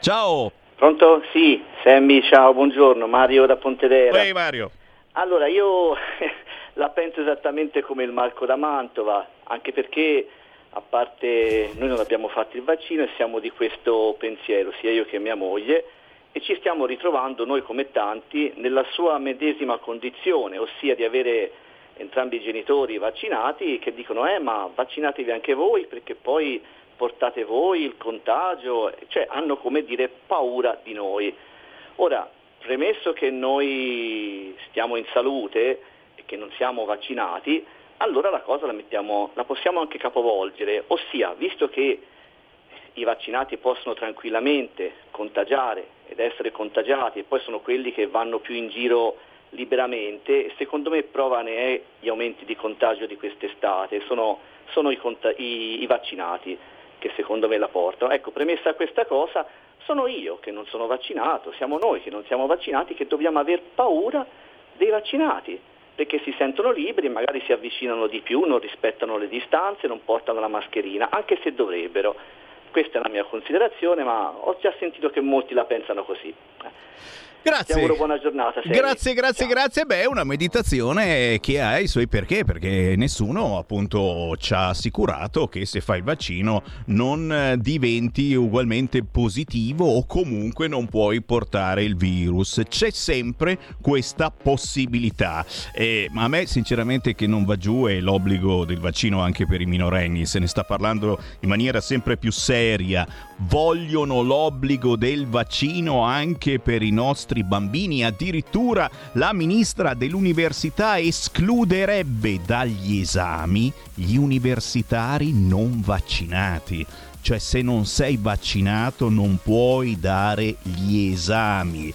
Ciao. Pronto? Sì, Sammy, ciao, buongiorno, Mario da Pontedera. Ehi Mario. Allora, io la penso esattamente come il Marco da Mantova, anche perché a parte noi non abbiamo fatto il vaccino e siamo di questo pensiero, sia io che mia moglie, e ci stiamo ritrovando noi come tanti nella sua medesima condizione, ossia di avere entrambi i genitori vaccinati che dicono eh ma vaccinatevi anche voi perché poi portate voi il contagio, cioè hanno come dire paura di noi. Ora, premesso che noi stiamo in salute e che non siamo vaccinati, allora la cosa la, mettiamo, la possiamo anche capovolgere, ossia, visto che i vaccinati possono tranquillamente contagiare ed essere contagiati e poi sono quelli che vanno più in giro liberamente, secondo me prova ne è gli aumenti di contagio di quest'estate, sono, sono i, i, i vaccinati che secondo me la portano. Ecco, premessa questa cosa, sono io che non sono vaccinato, siamo noi che non siamo vaccinati che dobbiamo aver paura dei vaccinati, perché si sentono liberi, magari si avvicinano di più, non rispettano le distanze, non portano la mascherina, anche se dovrebbero. Questa è la mia considerazione, ma ho già sentito che molti la pensano così. Grazie. Ti auguro buona giornata. Sammy. Grazie, grazie, grazie. Beh, è una meditazione che ha i suoi perché, perché nessuno appunto ci ha assicurato che se fai il vaccino non diventi ugualmente positivo o comunque non puoi portare il virus. C'è sempre questa possibilità. Eh, ma a me sinceramente che non va giù è l'obbligo del vaccino anche per i minorenni, se ne sta parlando in maniera sempre più seria. Vogliono l'obbligo del vaccino anche per i nostri bambini. Addirittura la ministra dell'università escluderebbe dagli esami gli universitari non vaccinati. Cioè se non sei vaccinato non puoi dare gli esami.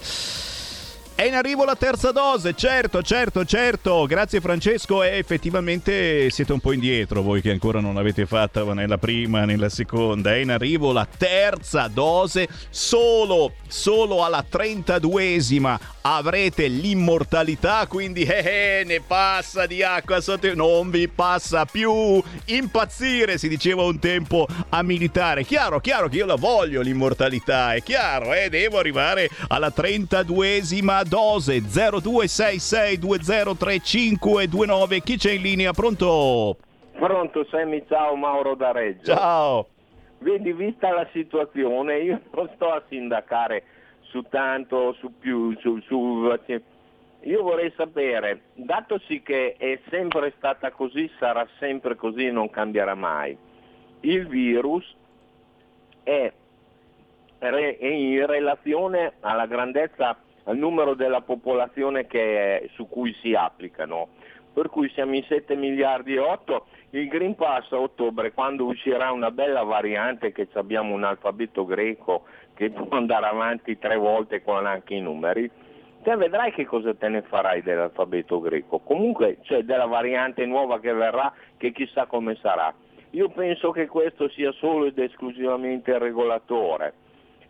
È in arrivo la terza dose, certo, certo, certo. Grazie Francesco e effettivamente siete un po' indietro voi che ancora non l'avete fatta nella prima, nella seconda. È in arrivo la terza dose, solo, solo alla 32esima avrete l'immortalità, quindi eh, eh, ne passa di acqua sotto, non vi passa più. Impazzire, si diceva un tempo a militare. Chiaro, chiaro che io la voglio l'immortalità, è chiaro, eh, devo arrivare alla 32esima dose 0266203529. Chi c'è in linea? Pronto? Pronto, Sammy, ciao Mauro da Reggio. Ciao. Vedi, vista la situazione, io non sto a sindacare su tanto, su più, su, su io vorrei sapere, dato sì che è sempre stata così, sarà sempre così e non cambierà mai, il virus è, è in relazione alla grandezza, al numero della popolazione che, su cui si applicano. Per cui siamo in 7 miliardi e 8, il Green Pass a ottobre, quando uscirà una bella variante che abbiamo un alfabeto greco che può andare avanti tre volte con anche i numeri, te vedrai che cosa te ne farai dell'alfabeto greco. Comunque c'è della variante nuova che verrà che chissà come sarà. Io penso che questo sia solo ed esclusivamente il regolatore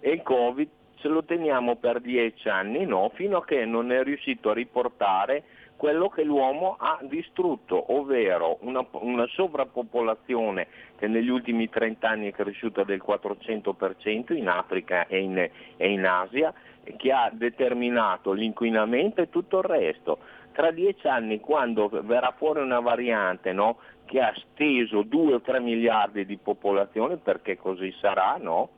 e il Covid se lo teniamo per dieci anni, no, fino a che non è riuscito a riportare quello che l'uomo ha distrutto, ovvero una, una sovrappopolazione che negli ultimi 30 anni è cresciuta del 400% in Africa e in, e in Asia, che ha determinato l'inquinamento e tutto il resto. Tra dieci anni, quando verrà fuori una variante no, che ha steso 2 o 3 miliardi di popolazione, perché così sarà, no?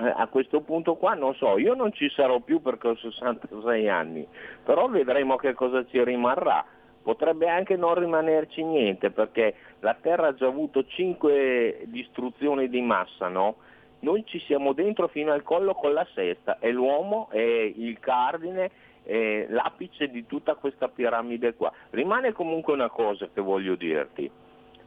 Eh, a questo punto qua non so, io non ci sarò più perché ho 66 anni, però vedremo che cosa ci rimarrà. Potrebbe anche non rimanerci niente perché la Terra ha già avuto 5 distruzioni di massa, no? Noi ci siamo dentro fino al collo con la sesta e l'uomo è il cardine, è l'apice di tutta questa piramide qua. Rimane comunque una cosa che voglio dirti,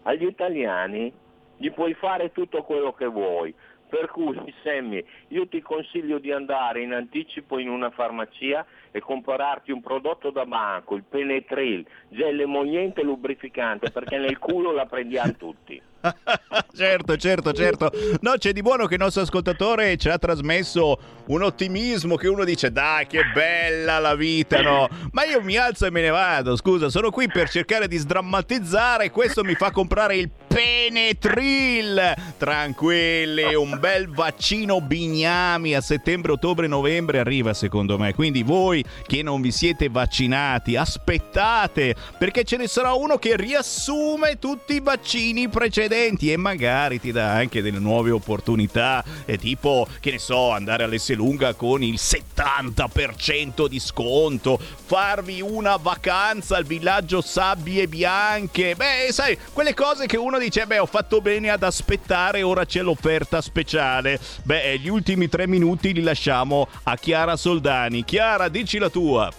agli italiani gli puoi fare tutto quello che vuoi, per cui Sammy io ti consiglio di andare in anticipo in una farmacia e comprarti un prodotto da banco, il Penetril, gel emoliente lubrificante, perché nel culo la prendiamo tutti. certo, certo, certo. No, c'è di buono che il nostro ascoltatore ci ha trasmesso un ottimismo che uno dice dai che bella la vita, no? Ma io mi alzo e me ne vado, scusa, sono qui per cercare di sdrammatizzare questo mi fa comprare il Penetril. Tranquilli, un bel vaccino Bignami a settembre, ottobre, novembre arriva secondo me. Quindi voi che non vi siete vaccinati, aspettate perché ce ne sarà uno che riassume tutti i vaccini precedenti e magari ti dà anche delle nuove opportunità, e tipo, che ne so, andare all'Esselunga con il 70% di sconto, farvi una vacanza al villaggio Sabbie Bianche. Beh, sai, quelle cose che uno dice, beh, ho fatto bene ad aspettare, ora c'è l'offerta speciale. Beh, gli ultimi tre minuti li lasciamo a Chiara Soldani. Chiara, dici la tua.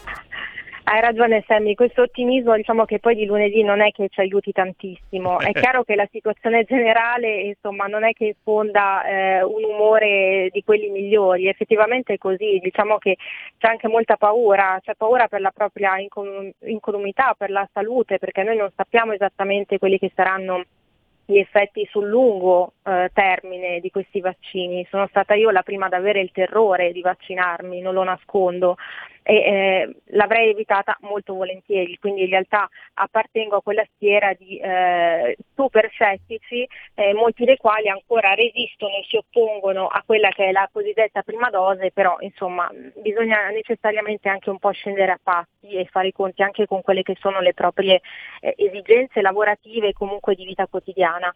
Hai ragione Sammy, questo ottimismo diciamo che poi di lunedì non è che ci aiuti tantissimo, è chiaro che la situazione generale insomma non è che fonda eh, un umore di quelli migliori, effettivamente è così, diciamo che c'è anche molta paura, c'è paura per la propria incolumità, per la salute, perché noi non sappiamo esattamente quelli che saranno gli effetti sul lungo eh, termine di questi vaccini. Sono stata io la prima ad avere il terrore di vaccinarmi, non lo nascondo, e eh, l'avrei evitata molto volentieri, quindi in realtà appartengo a quella schiera di eh, super scettici, eh, molti dei quali ancora resistono e si oppongono a quella che è la cosiddetta prima dose, però insomma bisogna necessariamente anche un po' scendere a passi e fare i conti anche con quelle che sono le proprie eh, esigenze lavorative e comunque di vita quotidiana.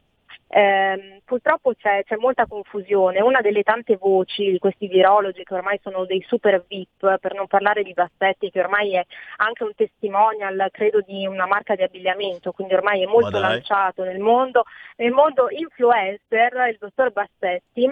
Eh, purtroppo c'è, c'è, molta confusione, una delle tante voci di questi virologi che ormai sono dei super VIP, per non parlare di Bassetti che ormai è anche un testimonial, credo, di una marca di abbigliamento, quindi ormai è molto lanciato nel mondo, nel mondo influencer, il dottor Bassetti,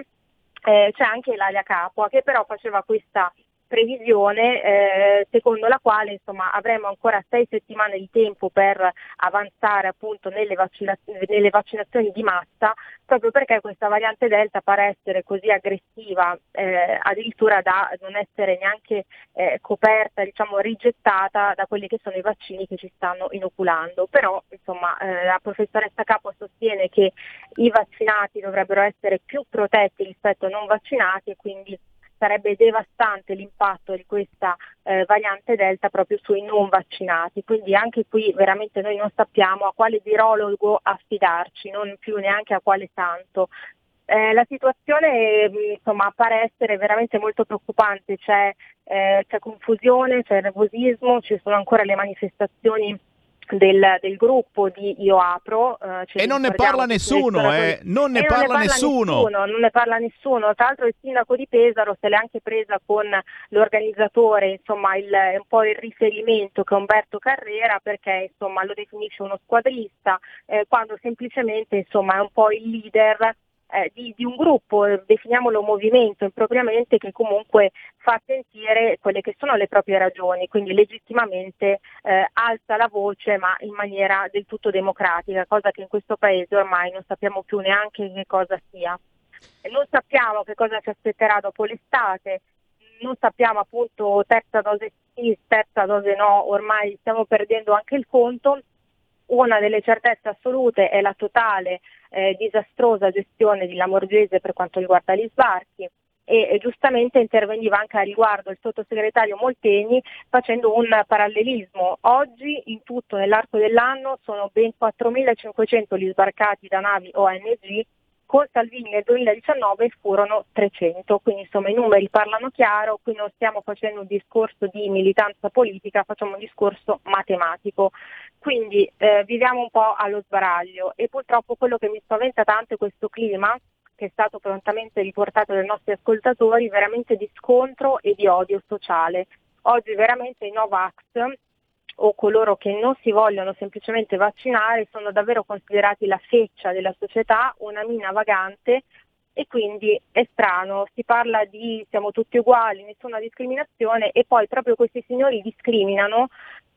eh, c'è anche Ilaria Capua che però faceva questa previsione eh, secondo la quale insomma, avremo ancora sei settimane di tempo per avanzare appunto nelle, vaccina- nelle, vaccinazioni di massa, proprio perché questa variante Delta pare essere così aggressiva, eh, addirittura da non essere neanche eh, coperta, diciamo rigettata da quelli che sono i vaccini che ci stanno inoculando. Però insomma, eh, la professoressa Capo sostiene che i vaccinati dovrebbero essere più protetti rispetto ai non vaccinati e quindi sarebbe devastante l'impatto di questa eh, variante Delta proprio sui non vaccinati. Quindi anche qui veramente noi non sappiamo a quale virologo affidarci, non più neanche a quale santo. Eh, la situazione insomma, appare essere veramente molto preoccupante, c'è, eh, c'è confusione, c'è nervosismo, ci sono ancora le manifestazioni del, del, gruppo di Io Apro. Eh, e non ne parla nessuno, eh? non ne, parla, non ne nessuno. nessuno. Non ne parla nessuno. Tra l'altro il sindaco di Pesaro se l'è anche presa con l'organizzatore, insomma il, un po' il riferimento che è Umberto Carrera perché insomma, lo definisce uno squadrista, eh, quando semplicemente insomma, è un po' il leader eh, di, di, un gruppo, eh, definiamolo movimento impropriamente, che comunque fa sentire quelle che sono le proprie ragioni, quindi legittimamente eh, alza la voce ma in maniera del tutto democratica, cosa che in questo paese ormai non sappiamo più neanche che cosa sia. Non sappiamo che cosa ci aspetterà dopo l'estate, non sappiamo appunto terza dose sì, terza dose no, ormai stiamo perdendo anche il conto una delle certezze assolute è la totale eh, disastrosa gestione di Lamorgese per quanto riguarda gli sbarchi. e, e giustamente interveniva anche a riguardo il sottosegretario Molteni facendo un parallelismo. Oggi in tutto nell'arco dell'anno sono ben 4.500 gli sbarcati da navi ONG con Salvini nel 2019 furono 300, quindi insomma i numeri parlano chiaro, qui non stiamo facendo un discorso di militanza politica, facciamo un discorso matematico. Quindi eh, viviamo un po' allo sbaraglio e purtroppo quello che mi spaventa tanto è questo clima che è stato prontamente riportato dai nostri ascoltatori, veramente di scontro e di odio sociale. Oggi veramente i Novax o coloro che non si vogliono semplicemente vaccinare sono davvero considerati la feccia della società, una mina vagante e quindi è strano, si parla di siamo tutti uguali, nessuna discriminazione e poi proprio questi signori discriminano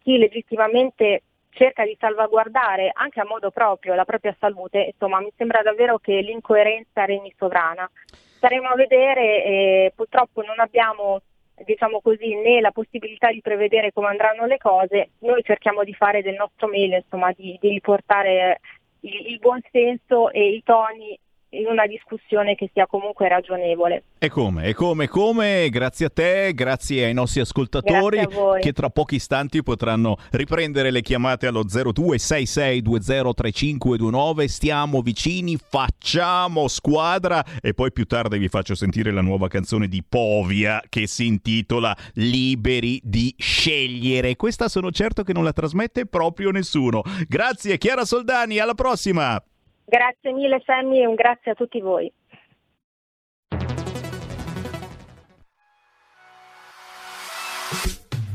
chi legittimamente cerca di salvaguardare anche a modo proprio la propria salute, insomma mi sembra davvero che l'incoerenza regni sovrana. Staremo a vedere, eh, purtroppo non abbiamo diciamo così, né la possibilità di prevedere come andranno le cose, noi cerchiamo di fare del nostro meglio, insomma, di, di riportare il, il buon senso e i toni in una discussione che sia comunque ragionevole. E come? E come? Come? Grazie a te, grazie ai nostri ascoltatori che tra pochi istanti potranno riprendere le chiamate allo 0266203529. Stiamo vicini, facciamo squadra e poi più tardi vi faccio sentire la nuova canzone di Povia che si intitola Liberi di scegliere. Questa sono certo che non la trasmette proprio nessuno. Grazie Chiara Soldani, alla prossima! Grazie mille Sammy e un grazie a tutti voi.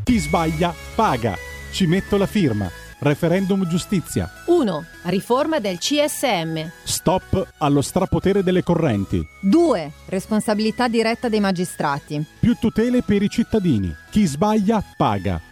Chi sbaglia paga. Ci metto la firma. Referendum giustizia. 1. Riforma del CSM. Stop allo strapotere delle correnti. 2. Responsabilità diretta dei magistrati. Più tutele per i cittadini. Chi sbaglia paga.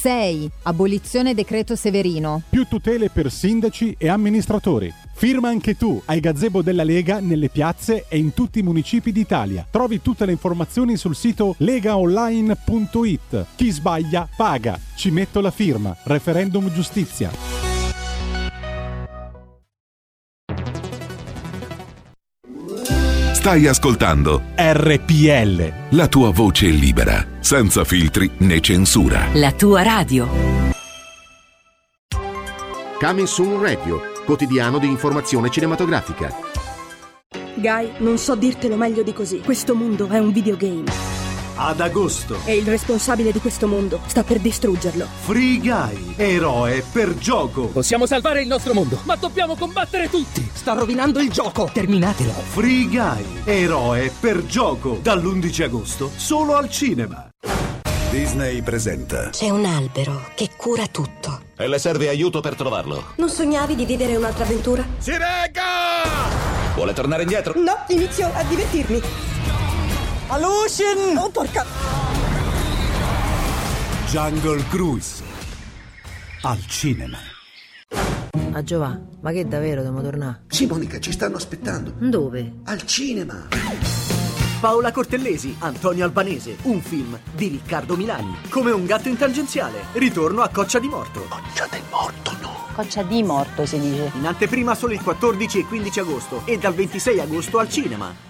6. Abolizione decreto Severino. Più tutele per sindaci e amministratori. Firma anche tu ai gazebo della Lega nelle piazze e in tutti i municipi d'Italia. Trovi tutte le informazioni sul sito legaonline.it. Chi sbaglia paga. Ci metto la firma. Referendum giustizia. Stai ascoltando RPL. la tua voce libera, senza filtri né censura. La tua radio. Coming Soon Radio, quotidiano di informazione cinematografica. Guy, non so dirtelo meglio di così. Questo mondo è un videogame. Ad agosto, E il responsabile di questo mondo sta per distruggerlo. Free Guy, eroe per gioco. Possiamo salvare il nostro mondo, ma dobbiamo combattere tutti. Sta rovinando il gioco. Terminatelo. Free Guy, eroe per gioco. Dall'11 agosto, solo al cinema. Disney presenta. C'è un albero che cura tutto. E le serve aiuto per trovarlo. Non sognavi di vivere un'altra avventura? Si regga! Vuole tornare indietro? No, inizio a divertirmi. Alucin! Oh, porca! Jungle Cruise. Al cinema. A Giovà, ma che davvero dobbiamo tornare? Sì, Monica, ci stanno aspettando. Dove? Al cinema. Paola Cortellesi, Antonio Albanese, un film di Riccardo Milani. Come un gatto in tangenziale. Ritorno a Coccia di Morto. Coccia del Morto, no. Coccia di morto si dice. In anteprima solo il 14 e 15 agosto e dal 26 agosto al cinema.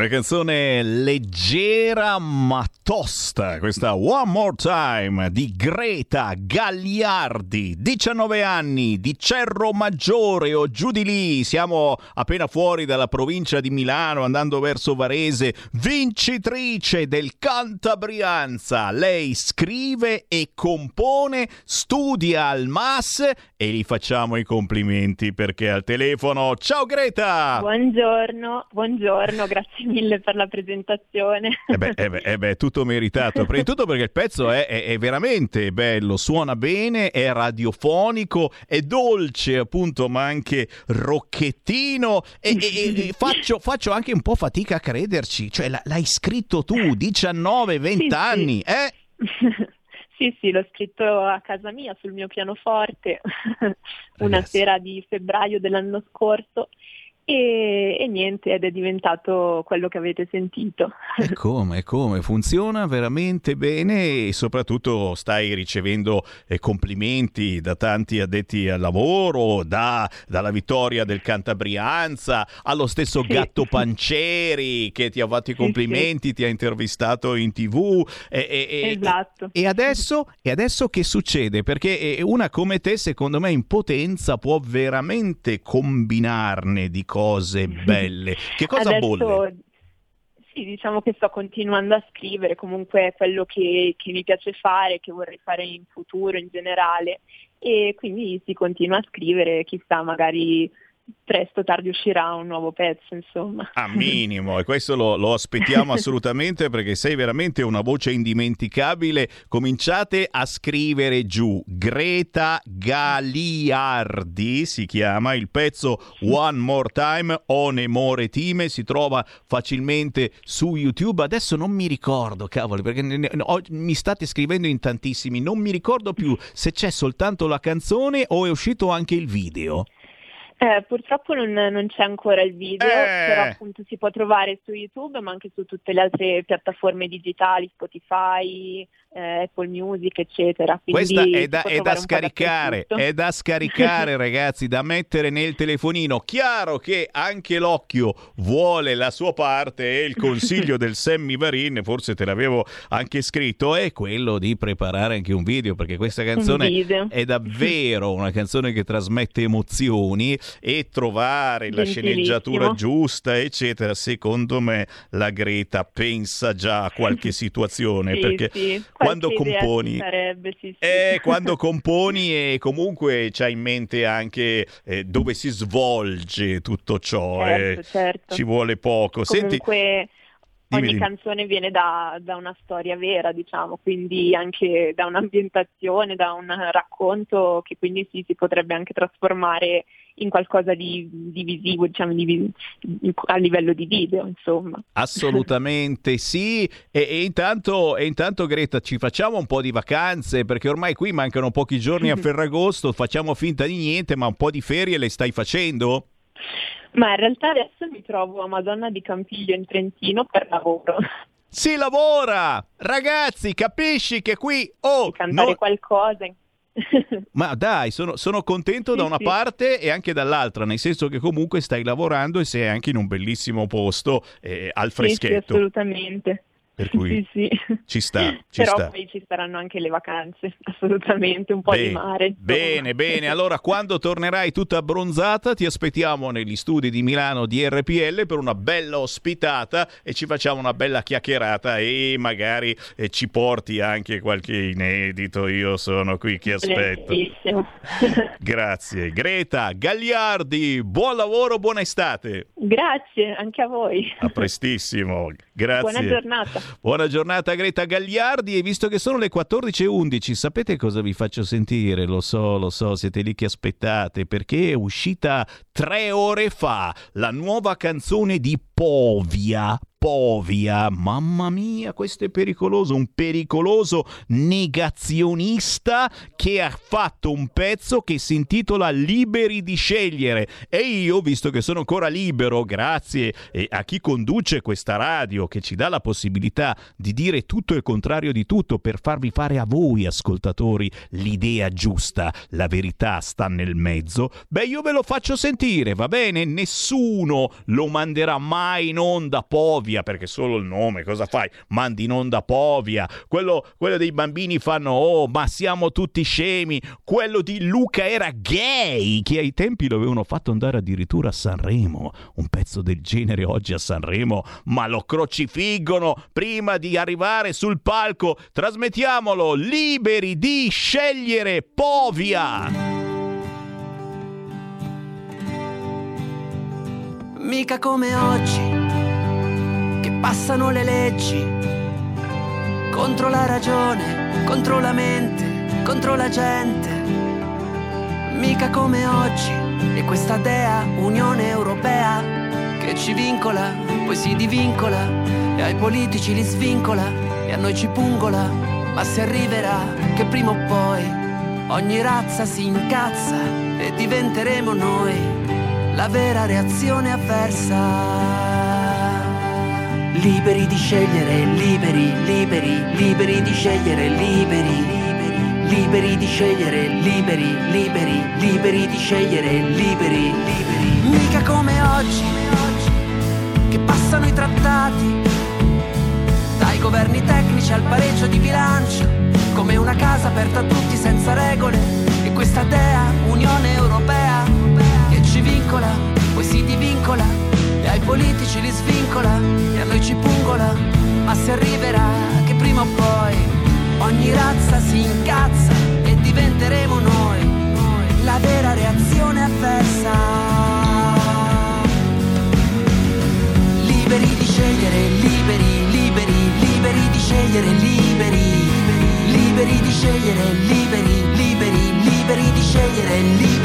Una canzone leggera ma tosta, questa One More Time di Greta Gagliardi, 19 anni, di Cerro Maggiore o giù di lì, siamo appena fuori dalla provincia di Milano andando verso Varese, vincitrice del Cantabrianza. Lei scrive e compone, studia al MAS e gli facciamo i complimenti perché al telefono. Ciao Greta! Buongiorno, buongiorno, grazie mille per la presentazione. Eh beh, eh beh, eh beh, tutto meritato. Prima di tutto perché il pezzo è, è- è veramente bello, suona bene, è radiofonico, è dolce appunto, ma anche rocchettino. E, e- e faccio, faccio anche un po' fatica a crederci. Cioè, l'hai scritto tu, 19-20 Sì, sì. anni, eh? Sì, sì, l'ho scritto a casa mia sul mio pianoforte una sera di febbraio dell'anno scorso e, e niente, ed è diventato quello che avete sentito. E come, e come? Funziona veramente bene e soprattutto stai ricevendo eh, complimenti da tanti addetti al lavoro, da- dalla vittoria del Cantabrianza, allo stesso Gatto Pancieri che ti ha fatto i complimenti, ti ha intervistato in tv. E- Esatto. e adesso, e adesso che succede? Perché eh, una come te, secondo me, in potenza può veramente combinarne di cose belle. Che cosa Adesso, bolle? Sì, diciamo che sto continuando a scrivere, comunque è quello che, che mi piace fare, che vorrei fare in futuro in generale e quindi si continua a scrivere, chissà, magari presto o tardi uscirà un nuovo pezzo, insomma. A minimo, e questo lo, lo aspettiamo assolutamente perché sei veramente una voce indimenticabile. Cominciate a scrivere giù. Greta Galiardi si chiama il pezzo One More Time, Onemore Time, si trova facilmente su YouTube. Adesso non mi ricordo, cavolo, perché ne- ne- ho- mi state scrivendo in tantissimi, non mi ricordo più se c'è soltanto la canzone o è uscito anche il video. Eh, purtroppo non, non c'è ancora il video, Eh. però appunto si può trovare su YouTube ma anche su tutte le altre piattaforme digitali, Spotify, eh, Apple Music, eccetera. Quindi Questa è da, è da scaricare, è da scaricare ragazzi, da mettere nel telefonino. Chiaro che anche l'occhio vuole la sua parte e il consiglio del Sammy Varin, forse te l'avevo anche scritto, è quello di preparare anche un video perché questa canzone è davvero una canzone che trasmette emozioni e trovare la sceneggiatura giusta, eccetera. Secondo me la Greta pensa già a qualche situazione Sì, perché sì, quando componi sarebbe, sì, eh, quando componi e comunque c'hai in mente anche eh, dove si svolge tutto ciò. Certo, eh, certo. Ci vuole poco. Senti, Comunque Dimmi, ogni dimmi. canzone viene da, da una storia vera, diciamo, quindi anche da un'ambientazione, da un racconto che quindi sì, si potrebbe anche trasformare in qualcosa di, di visivo, diciamo, di a livello di video, insomma. assolutamente sì. E, e intanto, e intanto, Greta, ci facciamo un po' di vacanze perché ormai qui mancano pochi giorni a Ferragosto. Facciamo finta di niente, ma un po' di ferie le stai facendo? Ma in realtà adesso mi trovo a Madonna di Campiglio in Trentino per lavoro. Si lavora! Ragazzi, capisci che qui... Oh, Cantare no- qualcosa. Ma dai, sono, sono contento da Sì, una sì. parte e anche dall'altra, nel senso che comunque stai lavorando e sei anche in un bellissimo posto eh, al Sì, sì, freschetto. assolutamente. Per cui Sì, sì. ci sta, ci Però sta. poi ci saranno anche le vacanze, assolutamente, un po' Bene, di mare. Bene, bene. Allora, quando tornerai tutta abbronzata, ti aspettiamo negli studi di Milano di RPL per una bella ospitata e ci facciamo una bella chiacchierata e magari eh, ci porti anche qualche inedito. Io sono qui che aspetto. Grazie. Greta Gagliardi, buon lavoro, buona estate. Grazie, anche a voi. A prestissimo. Grazie. Buona giornata. Buona giornata Greta Gagliardi e visto che sono le 14.11 sapete cosa vi faccio sentire? Lo so, lo so, siete lì che aspettate perché è uscita tre ore fa la nuova canzone di Povia. Povia, mamma mia, questo è pericoloso, un pericoloso negazionista che ha fatto un pezzo che si intitola Liberi di scegliere. E io, visto che sono ancora libero, grazie a chi conduce questa radio che ci dà la possibilità di dire tutto il contrario di tutto per farvi fare a voi ascoltatori l'idea giusta, la verità sta nel mezzo, beh io ve lo faccio sentire, va bene? Nessuno lo manderà mai in onda Povia perché solo il nome, cosa fai? Mandi in onda Povia, quello, quello dei bambini fanno oh ma siamo tutti scemi, quello di Luca era gay che ai tempi lo avevano fatto andare addirittura a Sanremo, un pezzo del genere oggi a Sanremo, ma lo crocifiggono prima di arrivare sul palco, trasmettiamolo liberi di scegliere Povia. Mica come oggi, passano le leggi contro la ragione, contro la mente, contro la gente. Mica come oggi, e questa dea Unione Europea che ci vincola, poi si divincola, e ai politici li svincola, e a noi ci pungola, ma si arriverà che prima o poi ogni razza si incazza e diventeremo noi la vera reazione avversa. Liberi di scegliere, liberi, liberi, liberi di scegliere, liberi, liberi, liberi di scegliere, liberi, liberi, liberi di scegliere, liberi, liberi. Mica come oggi, che passano i trattati, dai governi tecnici al pareggio di bilancio, come una casa aperta a tutti senza regole, e questa dea Unione Europea che ci vincola, poi si divincola, ai politici li svincola, e a noi ci pungola, ma si arriverà che prima o poi ogni razza si incazza e diventeremo noi, noi. La vera reazione avversa. Liberi di scegliere, liberi, liberi, liberi di scegliere, liberi, liberi di scegliere, liberi, liberi, liberi di scegliere, liberi,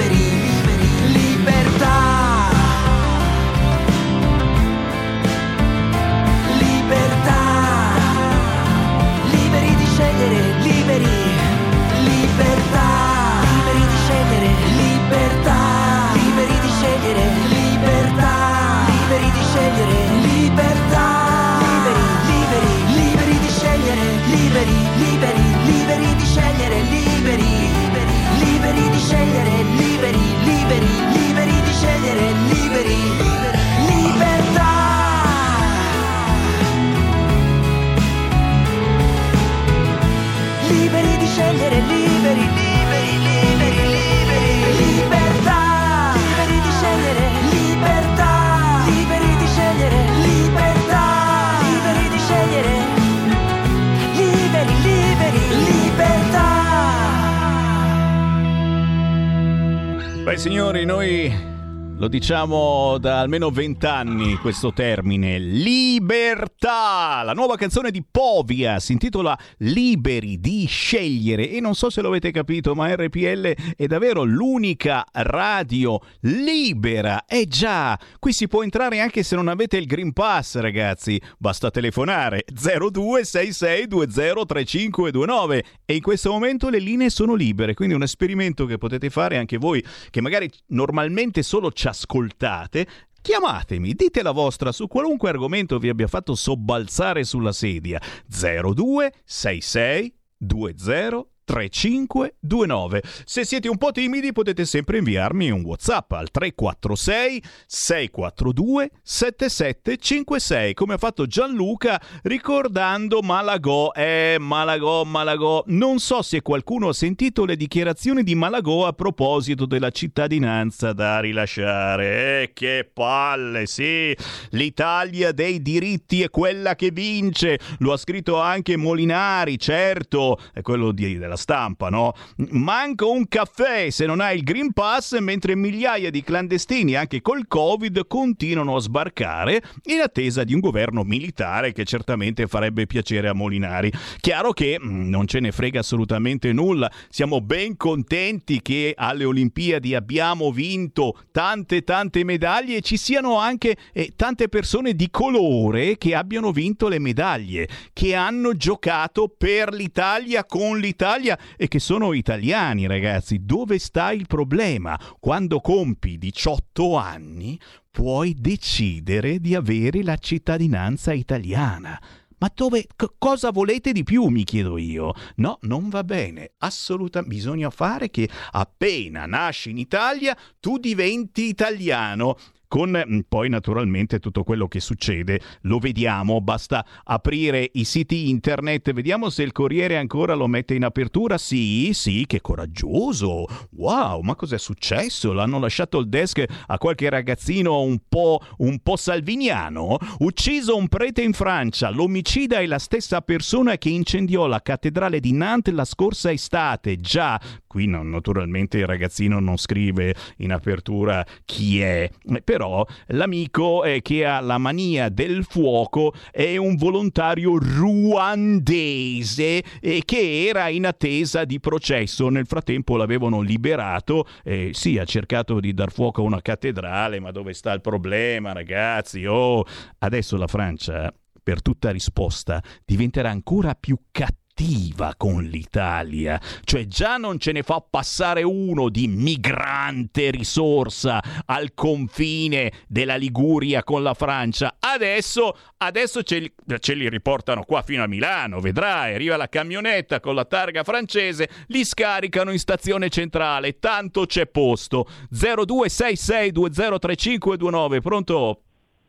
diciamo da almeno vent'anni questo termine, libertà! La nuova canzone di Povia si intitola Liberi di scegliere e non so se lo avete capito, ma RPL è davvero l'unica radio libera. Eh già, qui si può entrare anche se non avete il Green Pass, ragazzi. Basta telefonare 0266203529 e in questo momento le linee sono libere, quindi un esperimento che potete fare anche voi che magari normalmente solo ci ascoltate, chiamatemi, dite la vostra su qualunque argomento vi abbia fatto sobbalzare sulla sedia. 0266 20 3529. Se siete un po' timidi potete sempre inviarmi un WhatsApp al 346 642 7756 come ha fatto Gianluca ricordando Malagò. Eh, Malagò, Malagò. Non so se qualcuno ha sentito le dichiarazioni di Malagò a proposito della cittadinanza da rilasciare. Eh, che palle, sì. L'Italia dei diritti è quella che vince. Lo ha scritto anche Molinari, certo. È quello di, della stampa, no? Manco un caffè se non hai il Green Pass, mentre migliaia di clandestini, anche col Covid, continuano a sbarcare in attesa di un governo militare che certamente farebbe piacere a Molinari. Chiaro che mm, non ce ne frega assolutamente nulla. Siamo ben contenti che alle Olimpiadi abbiamo vinto tante tante medaglie e ci siano anche eh, tante persone di colore che abbiano vinto le medaglie, che hanno giocato per l'Italia con l'Italia e che sono italiani, ragazzi. Dove sta il problema? Quando compi 18 anni puoi decidere di avere la cittadinanza italiana. Ma dove, c- cosa volete di più, mi chiedo io? No, non va bene, assolutamente. Bisogna fare che appena nasci in Italia tu diventi italiano con mm, poi naturalmente tutto quello che succede lo vediamo, basta aprire i siti internet, vediamo se il Corriere ancora lo mette in apertura, sì, sì, che coraggioso, wow, ma cos'è successo? L'hanno lasciato il desk a qualche ragazzino un po', un po' salviniano? Ucciso un prete in Francia, l'omicida è la stessa persona che incendiò la cattedrale di Nantes la scorsa estate, già, qui no, naturalmente il ragazzino non scrive in apertura chi è, però l'amico eh, che ha la mania del fuoco è un volontario ruandese eh, che era in attesa di processo. Nel frattempo l'avevano liberato. Eh, sì, ha cercato di dar fuoco a una cattedrale, ma dove sta il problema, ragazzi? Oh, adesso la Francia, per tutta risposta, diventerà ancora più cattiva cattiva con l'Italia, cioè già non ce ne fa passare uno di migrante risorsa al confine della Liguria con la Francia, adesso, adesso ce, li, ce li riportano qua fino a Milano, vedrai, arriva la camionetta con la targa francese, li scaricano in stazione centrale, tanto c'è posto. 0266203529, pronto?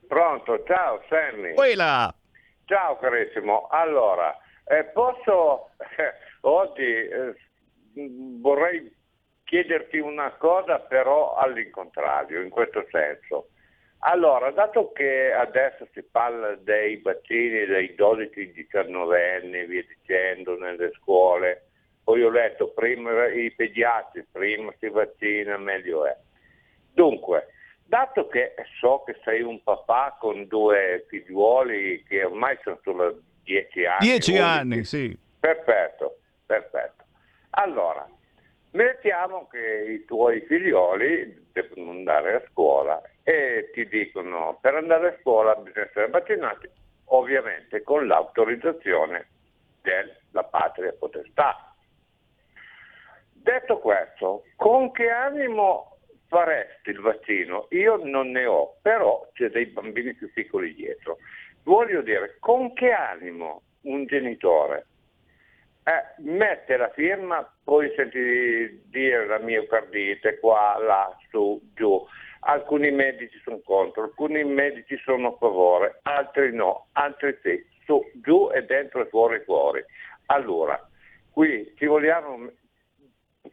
Pronto, ciao Sammy. Quella. Ciao carissimo. Allora, eh, posso oggi eh, vorrei chiederti una cosa però all'incontrario, in questo senso. Allora, dato che adesso si parla dei vaccini dei 12-19 anni e via dicendo nelle scuole, poi ho letto prima i pediatri, prima si vaccina, meglio è. Dunque, dato che so che sei un papà con due figliuoli che ormai sono sulla dieci anni. Dieci 11. anni, sì. Perfetto, perfetto. Allora, mettiamo che i tuoi figlioli devono andare a scuola e ti dicono per andare a scuola bisogna essere vaccinati, ovviamente con l'autorizzazione della patria potestà. Detto questo, con che animo faresti il vaccino? Io non ne ho, però c'è dei bambini più piccoli dietro. Voglio dire, con che animo un genitore eh, mette la firma, poi senti dire la miocardite qua, là, su, giù. Alcuni medici sono contro, alcuni medici sono a favore, altri no, altri sì, su, giù e dentro e fuori fuori. Allora, qui ci vogliamo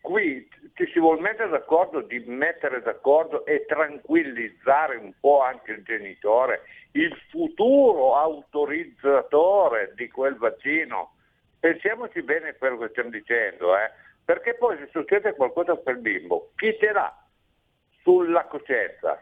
qui ci si vuole mettere d'accordo di mettere d'accordo e tranquillizzare un po' anche il genitore, il futuro autorizzatore di quel vaccino. Pensiamoci bene a quello che stiamo dicendo, eh? perché poi se succede qualcosa per il bimbo, chi ce l'ha? sulla coscienza.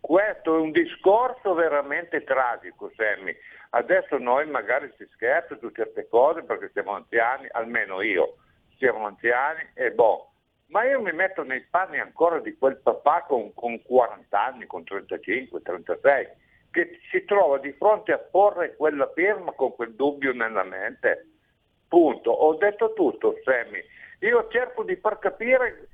Questo è un discorso veramente tragico, Sammy. Adesso noi magari si scherza su certe cose perché siamo anziani, almeno io, siamo anziani e boh. Ma io mi metto nei panni ancora di quel papà con, con 40 anni, con 35, 36, che si trova di fronte a porre quella firma con quel dubbio nella mente. Punto. Ho detto tutto, Sammy. Io cerco di far capire,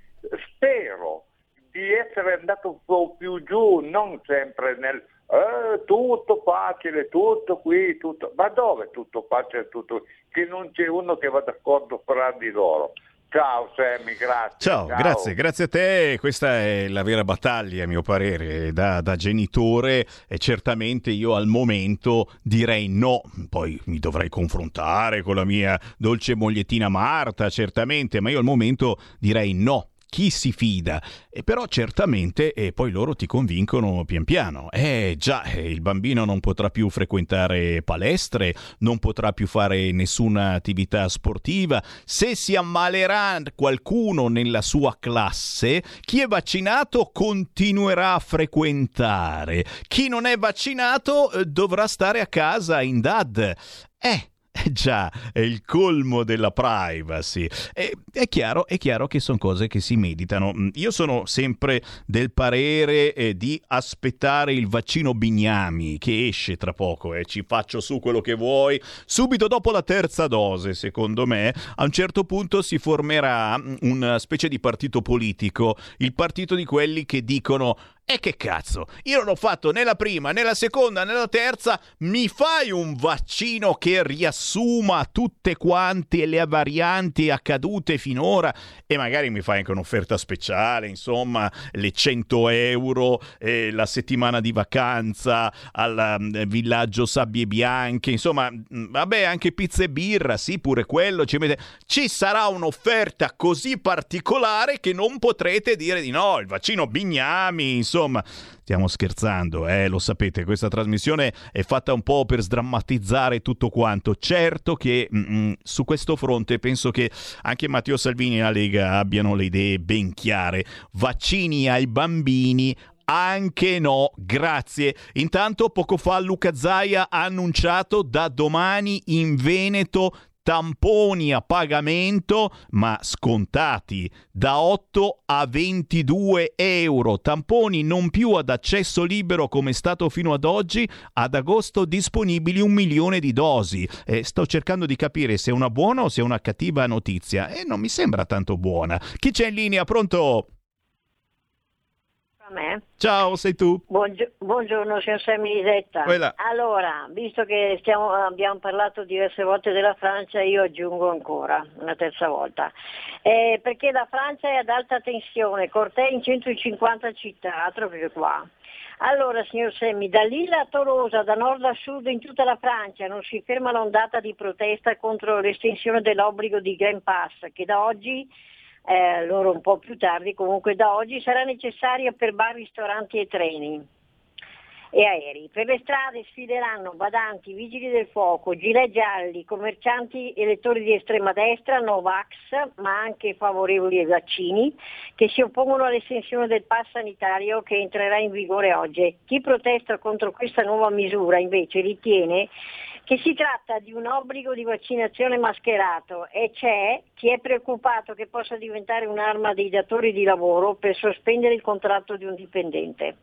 spero di essere andato un po' più giù, non sempre nel eh, tutto facile, tutto qui, tutto. Ma dove tutto facile, tutto? Che non c'è uno che va d'accordo fra di loro. Ciao Sammy, grazie. Ciao, grazie, grazie a te. Questa è la vera battaglia, a mio parere, da, da genitore e certamente io al momento direi no. Poi mi dovrei confrontare con la mia dolce mogliettina Marta, certamente, ma io al momento direi no. Chi si fida? E però certamente e poi loro ti convincono pian piano. Eh già, eh, il bambino non potrà più frequentare palestre, non potrà più fare nessuna attività sportiva. Se si ammalerà qualcuno nella sua classe, chi è vaccinato continuerà a frequentare. Chi non è vaccinato eh, dovrà stare a casa in DAD. Eh, eh già, è il colmo della privacy. E, è, chiaro, è chiaro che sono cose che si meditano. Mm, Io sono sempre del parere eh, di aspettare il vaccino Bignami che esce tra poco e ci faccio su quello che vuoi. Subito dopo la terza dose, secondo me, a un certo punto si formerà mm, una specie di partito politico, il partito di quelli che dicono e che cazzo, io non ho fatto né la prima, né la seconda, né la terza, mi fai un vaccino che riassuma tutte quante le varianti accadute finora? E magari mi fai anche un'offerta speciale, insomma, le 100 euro, eh, la settimana di vacanza al um, villaggio Sabbie Bianche, insomma, mh, vabbè, anche pizza e birra, sì, pure quello, ci, mette... ci sarà un'offerta così particolare che non potrete dire di no, il vaccino Bignami, insomma, insomma, stiamo scherzando, eh, lo sapete, questa trasmissione è fatta un po' per sdrammatizzare tutto quanto. Certo che mm, su questo fronte penso che anche Matteo Salvini e la Lega abbiano le idee ben chiare. Vaccini ai bambini anche no, grazie. Intanto poco fa Luca Zaia ha annunciato da domani in Veneto tamponi a pagamento ma scontati da 8 a 22 euro. Tamponi non più ad accesso libero come è stato fino ad oggi ad agosto disponibili un milione di dosi. Eh, sto cercando di capire se è una buona o se è una cattiva notizia e non mi sembra tanto buona. Chi c'è in linea? Pronto A me? ciao sei tu Buongio- buongiorno, signor Sammy Lisetta. Quella. Allora, visto che stiamo- abbiamo parlato diverse volte della Francia, io aggiungo ancora una terza volta. Eh, perché la Francia è ad alta tensione, cortei in 150 città, altro che qua. Allora, signor Semmi, da Lilla a Tolosa, da nord a sud in tutta la Francia non si ferma l'ondata di protesta contro l'estensione dell'obbligo di Green Pass, che da oggi eh, loro un po' più tardi, comunque da oggi sarà necessaria per bar, ristoranti e treni e aerei. Per le strade sfideranno badanti, vigili del fuoco, gilet gialli, commercianti elettori di estrema destra, Novax, ma anche favorevoli ai vaccini, che si oppongono all'estensione del pass sanitario che entrerà in vigore oggi. Chi protesta contro questa nuova misura invece ritiene che si tratta di un obbligo di vaccinazione mascherato e c'è chi è preoccupato che possa diventare un'arma dei datori di lavoro per sospendere il contratto di un dipendente.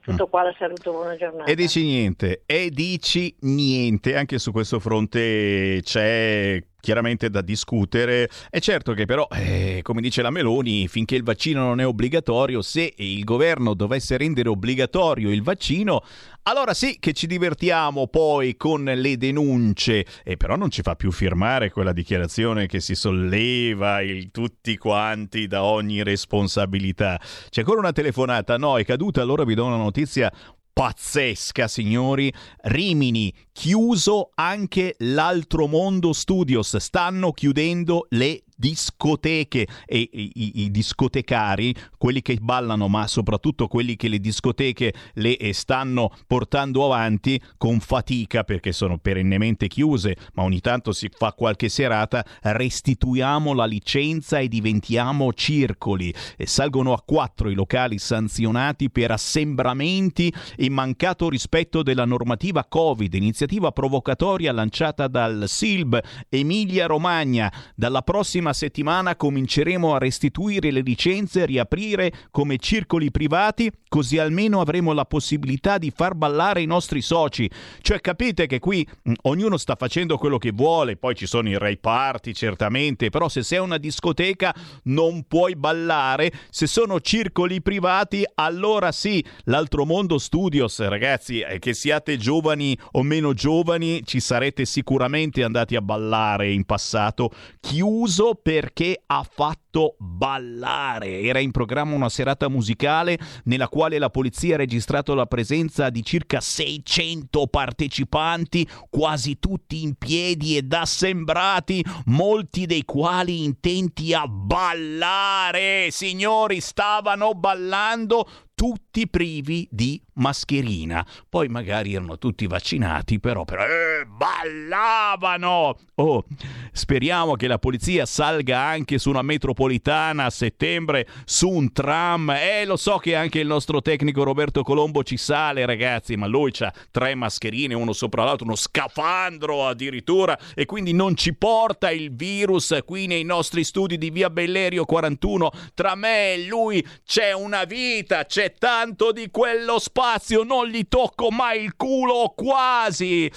Tutto qua, la saluto, buona giornata. E dici niente, e dici niente, anche su questo fronte c'è chiaramente da discutere. È certo che però, eh, come dice la Meloni, finché il vaccino non è obbligatorio, se il governo dovesse rendere obbligatorio il vaccino, allora sì che ci divertiamo poi con le denunce, e però non ci fa più firmare quella dichiarazione che si solleva il tutti quanti da ogni responsabilità. C'è ancora una telefonata, no, è caduta, allora vi do una notizia pazzesca, signori. Rimini, chiuso anche l'altro mondo studios. Stanno chiudendo le discoteche e i, i- discotecari, quelli che ballano, ma soprattutto quelli che le discoteche le eh, stanno portando avanti con fatica perché sono perennemente chiuse, ma ogni tanto si fa qualche serata, restituiamo la licenza e diventiamo circoli. E salgono a quattro i locali sanzionati per assembramenti e mancato rispetto della normativa Covid, iniziativa provocatoria lanciata dal SILB Emilia Romagna. Dalla prossima settimana cominceremo a restituire le licenze riaprire come circoli privati, così almeno avremo la possibilità di far ballare i nostri soci. Cioè capite che qui mh, ognuno sta facendo quello che vuole, poi ci sono i rave party certamente, però se sei una discoteca non puoi ballare, se sono circoli privati allora sì, l'altro mondo studios ragazzi, eh, che siate giovani o meno giovani ci sarete sicuramente andati a ballare in passato, chiuso perché ha fatto ballare. Era in programma una serata musicale nella quale la polizia ha registrato la presenza di circa 600 partecipanti, quasi tutti in piedi ed assembrati, molti dei quali intenti a ballare. Signori, stavano ballando tutti privi di mascherina. Poi magari erano tutti vaccinati, però, però eh, ballavano. Oh, speriamo che la polizia salga anche su una metropolitana a settembre, su un tram. Eh, lo so che anche il nostro tecnico Roberto Colombo ci sale, ragazzi, ma lui ha tre mascherine, uno sopra l'altro, uno scafandro addirittura, e quindi non ci porta il virus qui nei nostri studi di via Bellerio 41. Tra me e lui c'è una vita, c'è tanto di quello spazio, non gli tocco mai il culo, quasi.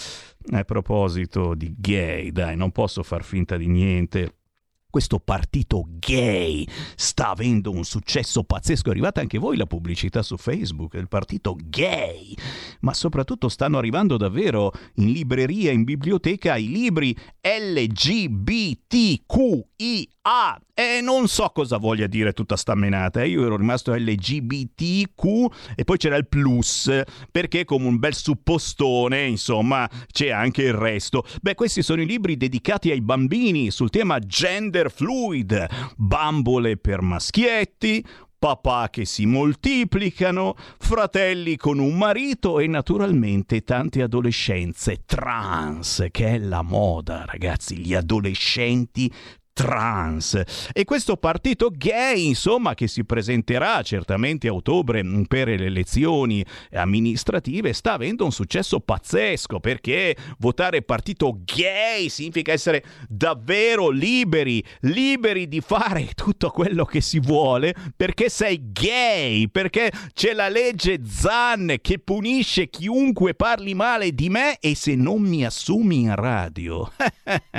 A proposito di gay, dai, non posso far finta di niente. Questo partito gay sta avendo un successo pazzesco. È arrivata anche voi la pubblicità su Facebook, il partito gay. Ma soprattutto stanno arrivando davvero in libreria, in biblioteca, i libri LGBTQIA. E non so cosa voglia dire tutta sta menata. Io ero rimasto LGBTQ e poi c'era il plus, perché come un bel suppostone, insomma, c'è anche il resto. Beh, questi sono i libri dedicati ai bambini sul tema gender fluid, bambole per maschietti, papà che si moltiplicano, fratelli con un marito e naturalmente tante adolescenze trans, che è la moda, ragazzi, gli adolescenti trans e questo partito gay insomma che si presenterà certamente a ottobre per le elezioni amministrative sta avendo un successo pazzesco perché votare partito gay significa essere davvero liberi liberi di fare tutto quello che si vuole perché sei gay perché c'è la legge Zan che punisce chiunque parli male di me e se non mi assumi in radio.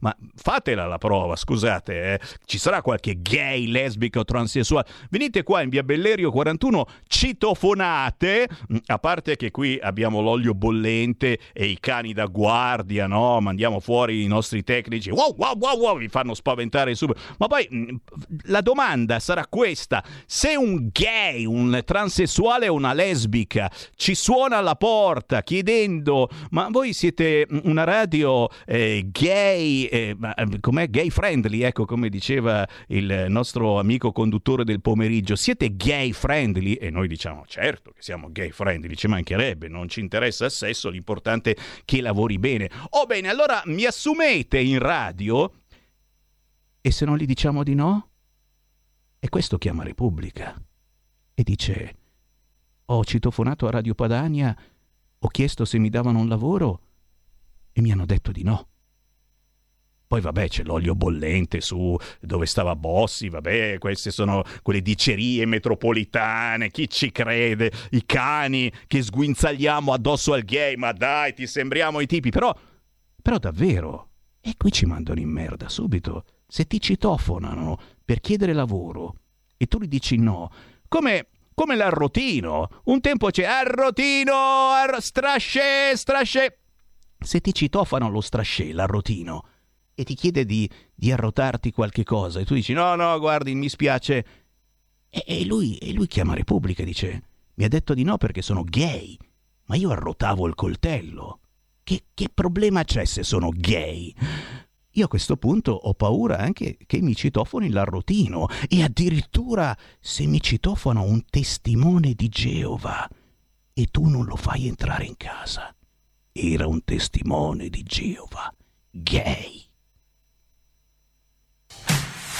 Ma fatela la prova scusate, eh. ci sarà qualche gay, lesbica o transessuale. Venite qua in via Bellerio 41, citofonate, Mm, a parte che qui abbiamo l'olio bollente e i cani da guardia, no? Mandiamo fuori i nostri tecnici, wow, wow, wow, wow, vi fanno spaventare subito. Ma poi mm, la domanda sarà questa, se un gay, un transessuale o una lesbica ci suona alla porta chiedendo, ma voi siete una radio eh, gay, eh, eh, com'è gay friendly, ecco come diceva il nostro amico conduttore del pomeriggio, siete gay friendly? E noi diciamo certo che siamo gay friendly, ci mancherebbe, non ci interessa il sesso, l'importante è che lavori bene. Oh bene, allora mi assumete in radio? E se non gli diciamo di no? E questo chiama Repubblica e dice: Ho citofonato a Radio Padania, ho chiesto se mi davano un lavoro e mi hanno detto di no. Poi vabbè c'è l'olio bollente su dove stava Bossi, vabbè queste sono quelle dicerie metropolitane, chi ci crede, i cani che sguinzagliamo addosso al gay, ma dai ti sembriamo i tipi, però, però davvero, e qui ci mandano in merda subito, se ti citofonano per chiedere lavoro e tu gli dici no, come, come l'arrotino, un tempo c'è arrotino, arro- strasce, strasce, se ti citofonano lo strasce, l'arrotino, e ti chiede di, di arrotarti qualche cosa e tu dici no, no, guardi, mi spiace. E, e lui, e lui chiama Repubblica e dice mi ha detto di no perché sono gay, ma io arrotavo il coltello. Che, che problema c'è se sono gay? io a questo punto ho paura anche che mi citofoni l'arrotino e addirittura se mi citofono un testimone di Geova e tu non lo fai entrare in casa. Era un testimone di Geova, gay.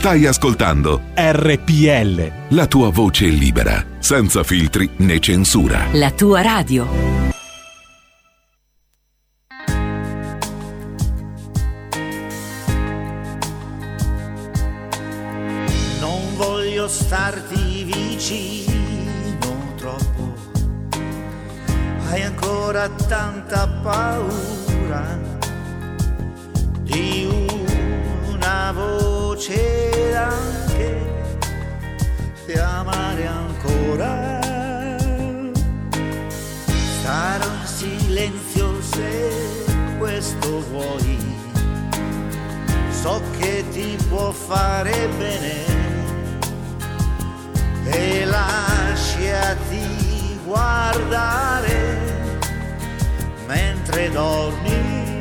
Stai ascoltando RPL. la tua voce libera, senza filtri né censura. La tua radio. Non voglio starti vicino troppo, hai ancora tanta paura di una voce anche di amare ancora. Starò in silenzio se questo vuoi so che ti può fare bene e lasciati guardare mentre dormi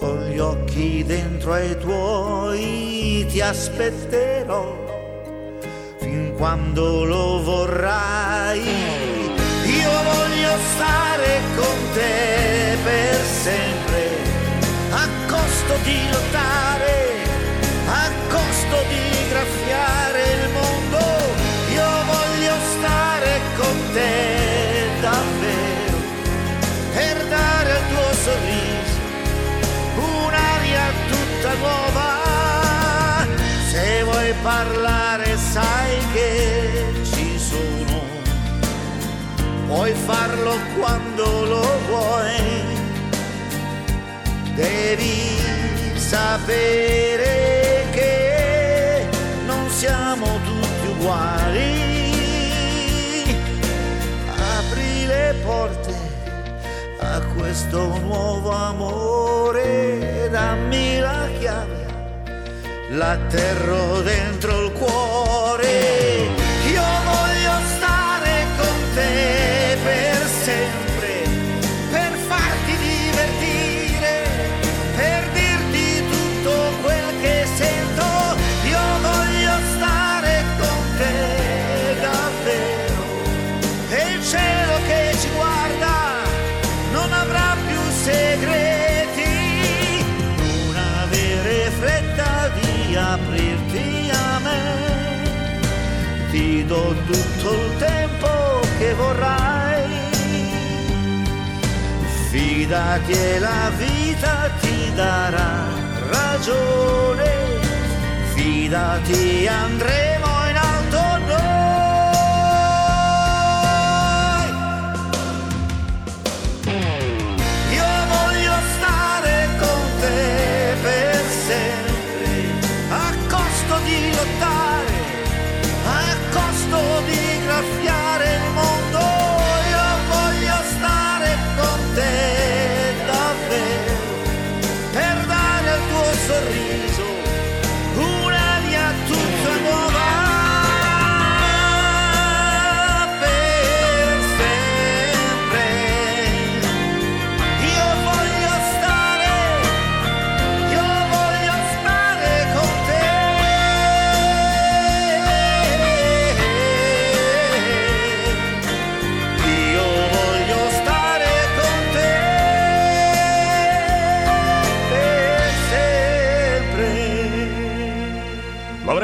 con gli occhi dentro ai tuoi ti aspetterò fin quando lo vorrai. Io voglio stare con te per sempre, a costo di lottare, a costo di graffiare parlare sai che ci sono puoi farlo quando lo vuoi. Devi sapere che non siamo tutti uguali. Apri le porte a questo nuovo amore, dammi la chiave, l'atterro dentro il cuore. Do tutto il tempo che vorrai. Fidati e la vita ti darà ragione. Fidati, andremo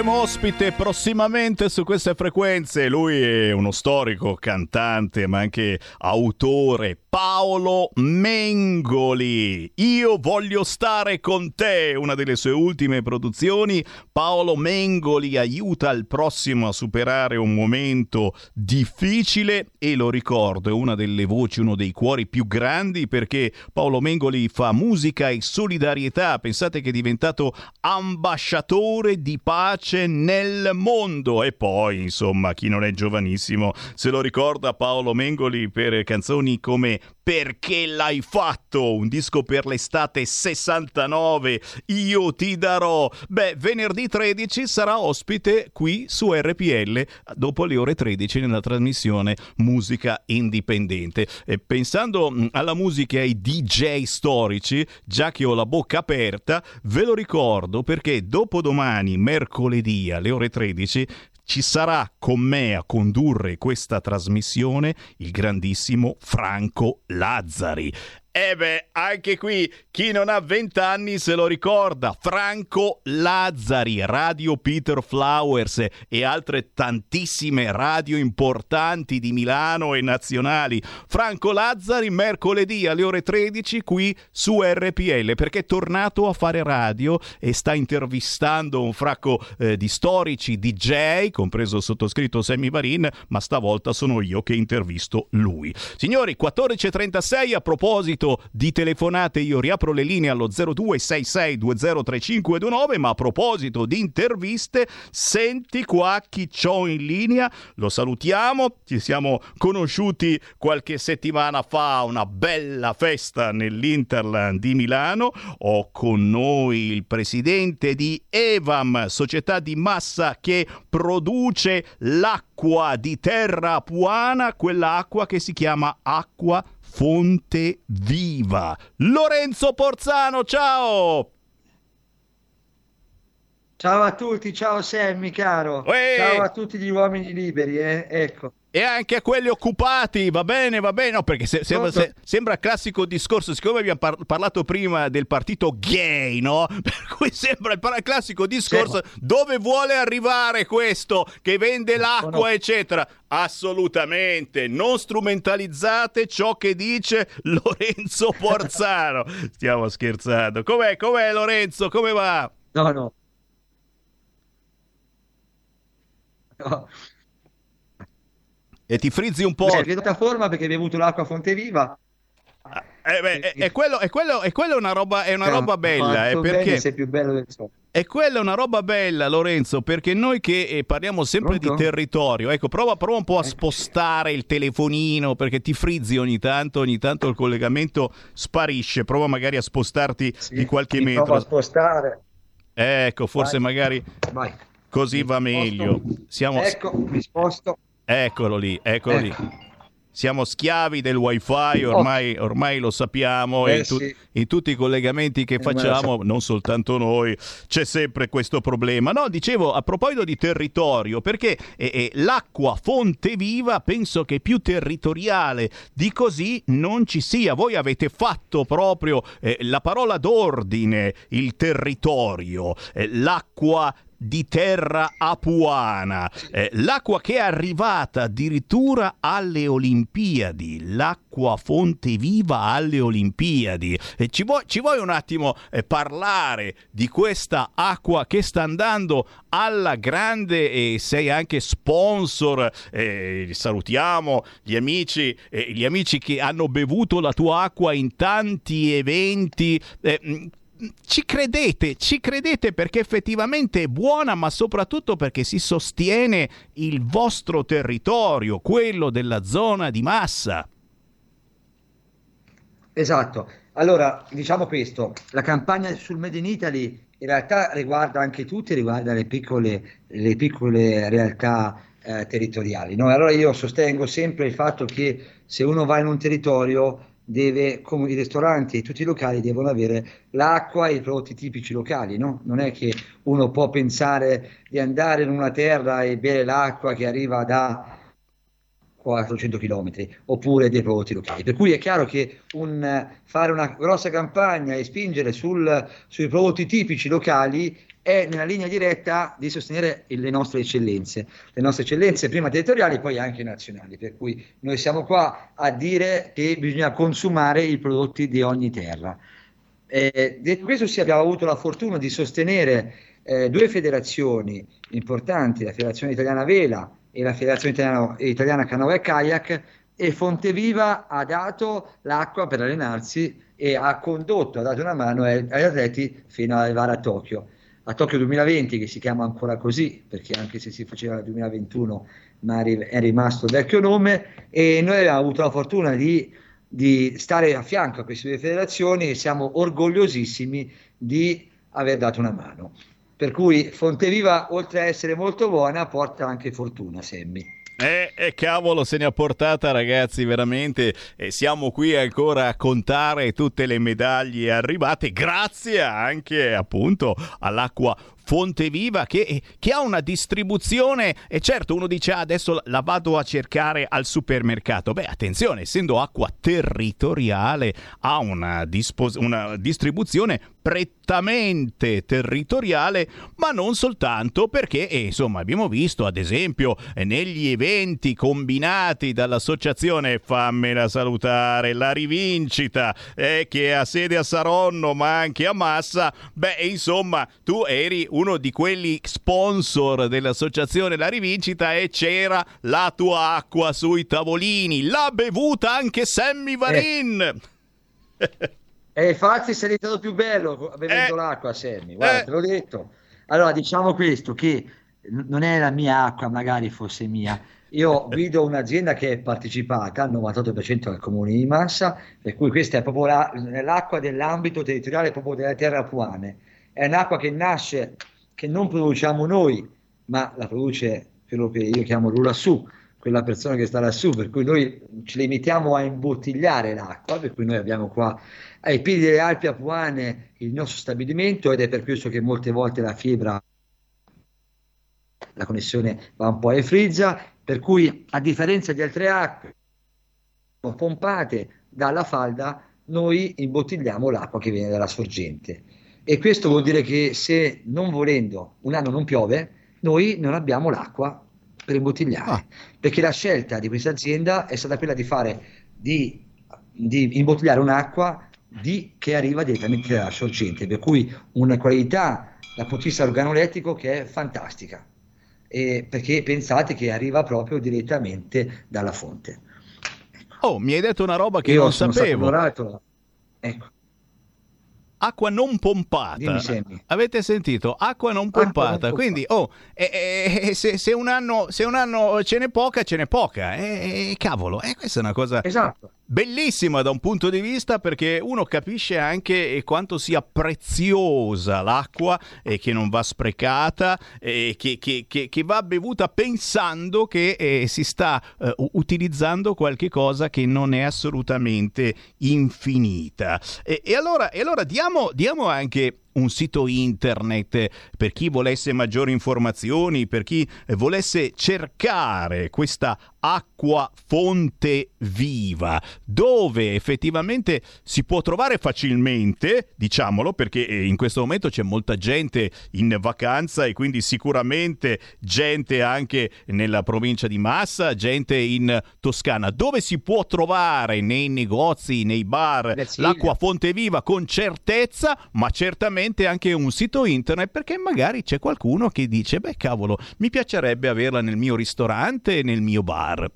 avremo ospite prossimamente su queste frequenze. Lui è uno storico, cantante, ma anche autore. Paolo Mengoli. Io voglio stare con te, una delle sue ultime produzioni. Paolo Mengoli aiuta il prossimo a superare un momento difficile e lo ricordo, è una delle voci, uno dei cuori più grandi perché Paolo Mengoli fa musica e solidarietà. Pensate che è diventato ambasciatore di pace nel mondo. E poi, insomma, chi non è giovanissimo se lo ricorda Paolo Mengoli per canzoni come perché l'hai fatto? Un disco per l'estate 69. Io ti darò. Beh, venerdì 13 sarà ospite qui su RPL dopo le ore 13 nella trasmissione Musica Indipendente. E pensando mh, alla musica e ai DJ storici, già che ho la bocca aperta, ve lo ricordo perché dopodomani, mercoledì alle ore 13, ci sarà con me a condurre questa trasmissione il grandissimo Franco Lazzari. E beh, anche qui chi non ha 20 anni se lo ricorda. Franco Lazzari, Radio Peter Flowers e altre tantissime radio importanti di Milano e nazionali. Franco Lazzari mercoledì alle ore 13 qui su RPL perché è tornato a fare radio e sta intervistando un fracco eh, di storici DJ, compreso il sottoscritto Sammy Varin, ma stavolta sono io che intervisto lui. Signori, 14.36 a proposito di telefonate, io riapro le linee allo 0266203529, ma a proposito di interviste, senti qua chi c'ho in linea, lo salutiamo, ci siamo conosciuti qualche settimana fa una bella festa nell'Interland di Milano, ho con noi il presidente di Evam, società di massa che produce l'acqua di terra apuana, quell'acqua che si chiama acqua fonte viva. Lorenzo Porzano, ciao! Ciao a tutti, ciao Sammy caro, Uè! ciao a tutti gli uomini liberi, eh? ecco. E anche a quelli occupati, va bene, va bene, no, perché se- sembra, se- sembra classico discorso, siccome abbiamo par- parlato prima del partito gay, no? Per cui sembra il par- classico discorso dove vuole arrivare questo che vende l'acqua, eccetera. Assolutamente, non strumentalizzate ciò che dice Lorenzo Porzano. Stiamo scherzando. Com'è, com'è Lorenzo? Come va? No, no. No. E ti frizzi un po'. Beh, venuta forma perché hai bevuto l'acqua a fonte viva. Eh beh, è, è quello, è quello, è quello è una roba, è una roba bella, eh, Fatto bene, perché... sei più bello del. E quella è una roba bella, Lorenzo, perché noi che eh, parliamo sempre Pronto? di territorio, ecco, prova, prova un po' a spostare il telefonino perché ti frizzi ogni tanto, ogni tanto il collegamento sparisce, prova magari a spostarti di qualche metro. provo a spostare. Ecco, forse Vai. magari Vai. Così va meglio. Siamo... Ecco, mi sposto. Eccolo lì, eccolo Ecco. lì. Siamo schiavi del wifi, ormai, ormai lo sappiamo, Eh, in, tu- sì. in tutti i collegamenti che Eh, facciamo, non soltanto noi, c'è sempre questo problema. No, dicevo, a proposito di territorio, perché eh, eh, l'acqua fonte viva penso che più territoriale di così non ci sia. Voi avete fatto proprio eh, la parola d'ordine, il territorio, eh, l'acqua di terra apuana, eh, l'acqua che è arrivata addirittura alle Olimpiadi, l'acqua fonte viva alle Olimpiadi. E ci, vuoi, ci vuoi un attimo eh, parlare di questa acqua che sta andando alla grande e sei anche sponsor, eh, salutiamo gli amici, eh, gli amici che hanno bevuto la tua acqua in tanti eventi. Ci credete, ci credete perché effettivamente è buona, ma soprattutto perché si sostiene il vostro territorio, quello della zona di massa. Esatto. Allora, diciamo questo, la campagna sul Made in Italy in realtà riguarda anche tutti, riguarda le piccole, le piccole realtà eh, territoriali. no? Allora io sostengo sempre il fatto che se uno va in un territorio deve, come i ristoranti e tutti i locali devono avere l'acqua e i prodotti tipici locali, no? Non è che uno può pensare di andare in una terra e bere l'acqua che arriva da 400 km oppure dei prodotti locali. Per cui è chiaro che un, fare una grossa campagna e spingere sul- sui prodotti tipici locali è nella linea diretta di sostenere le nostre eccellenze, le nostre eccellenze prima territoriali poi anche nazionali, per cui noi siamo qua a dire che bisogna consumare i prodotti di ogni terra. Eh, detto questo, sì, abbiamo avuto la fortuna di sostenere eh, due federazioni importanti, la Federazione Italiana Vela e la Federazione Italiana, Italiana Canoa e Kayak, e Fonteviva ha dato l'acqua per allenarsi e ha condotto, ha dato una mano agli atleti fino ad arrivare a Tokyo. A Tokyo 2020, che si chiama ancora così, perché anche se si faceva nel 2021, ma è rimasto il vecchio nome, e noi abbiamo avuto la fortuna di di stare a fianco a queste due federazioni e siamo orgogliosissimi di aver dato una mano. Per cui Fonteviva, oltre a essere molto buona, porta anche fortuna, Semmi. Eh, eh, cavolo, se ne ha portata ragazzi, veramente. E siamo qui ancora a contare tutte le medaglie arrivate, grazie anche appunto all'acqua Fonte Viva che, che ha una distribuzione. E certo uno dice "Ah, adesso la vado a cercare al supermercato. Beh attenzione essendo acqua territoriale ha una, dispos- una distribuzione prettamente territoriale ma non soltanto perché eh, insomma abbiamo visto ad esempio negli eventi combinati dall'associazione fammela salutare la rivincita eh, che ha sede a Saronno ma anche a Massa beh insomma tu eri uno di quelli sponsor dell'associazione La Rivincita e c'era la tua acqua sui tavolini. L'ha bevuta anche Sammy Varin. E infatti sei diventato più bello bevendo l'acqua, Sammy. Guarda, te l'ho detto. Allora, diciamo questo, che non è la mia acqua, magari fosse mia. Io guido un'azienda che è partecipata al 98% al comune di Massa, per cui questa è proprio la- l'acqua dell'ambito territoriale proprio delle terre apuane. È un'acqua che nasce, che non produciamo noi, ma la produce quello che io chiamo l'Ulassù, quella persona che sta lassù, per cui noi ci limitiamo a imbottigliare l'acqua, per cui noi abbiamo qua ai piedi delle Alpi Apuane il nostro stabilimento ed è per questo che molte volte la fibra, la connessione va un po' e frizza, per cui a differenza di altre acque pompate dalla falda, noi imbottigliamo l'acqua che viene dalla sorgente. E questo vuol dire che se non volendo un anno non piove, noi non abbiamo l'acqua per imbottigliare, perché la scelta di questa azienda è stata quella di fare di, di imbottigliare un'acqua di- che arriva direttamente dalla sorgente, per cui una qualità dal punto di vista organolettico che è fantastica, e perché pensate che arriva proprio direttamente dalla fonte. Oh, mi hai detto una roba che Io non sapevo. ecco, Acqua non pompata. Avete sentito? Acqua non pompata. Quindi, oh, eh, eh, se, se un anno, se un anno ce n'è poca, ce n'è poca. Eh, eh, cavolo, eh, questa è una cosa Esatto. bellissima da un punto di vista perché uno capisce anche eh, quanto sia preziosa l'acqua e che non va sprecata e che, che- che- che va bevuta pensando che eh, si sta eh, utilizzando qualche cosa che non è assolutamente infinita. E, e allora, e allora diamo, diamo anche un sito internet. Per chi volesse maggiori informazioni, per chi eh, volesse cercare questa acqua fonte viva, dove effettivamente si può trovare facilmente, diciamolo, perché eh, in questo momento c'è molta gente in vacanza e quindi sicuramente gente anche nella provincia di Massa, gente in Toscana, dove si può trovare nei negozi, nei bar, l'acqua fonte viva? Con certezza, ma certamente anche un sito internet perché magari c'è qualcuno che dice, beh cavolo, mi piacerebbe averla nel mio ristorante, nel mio bar.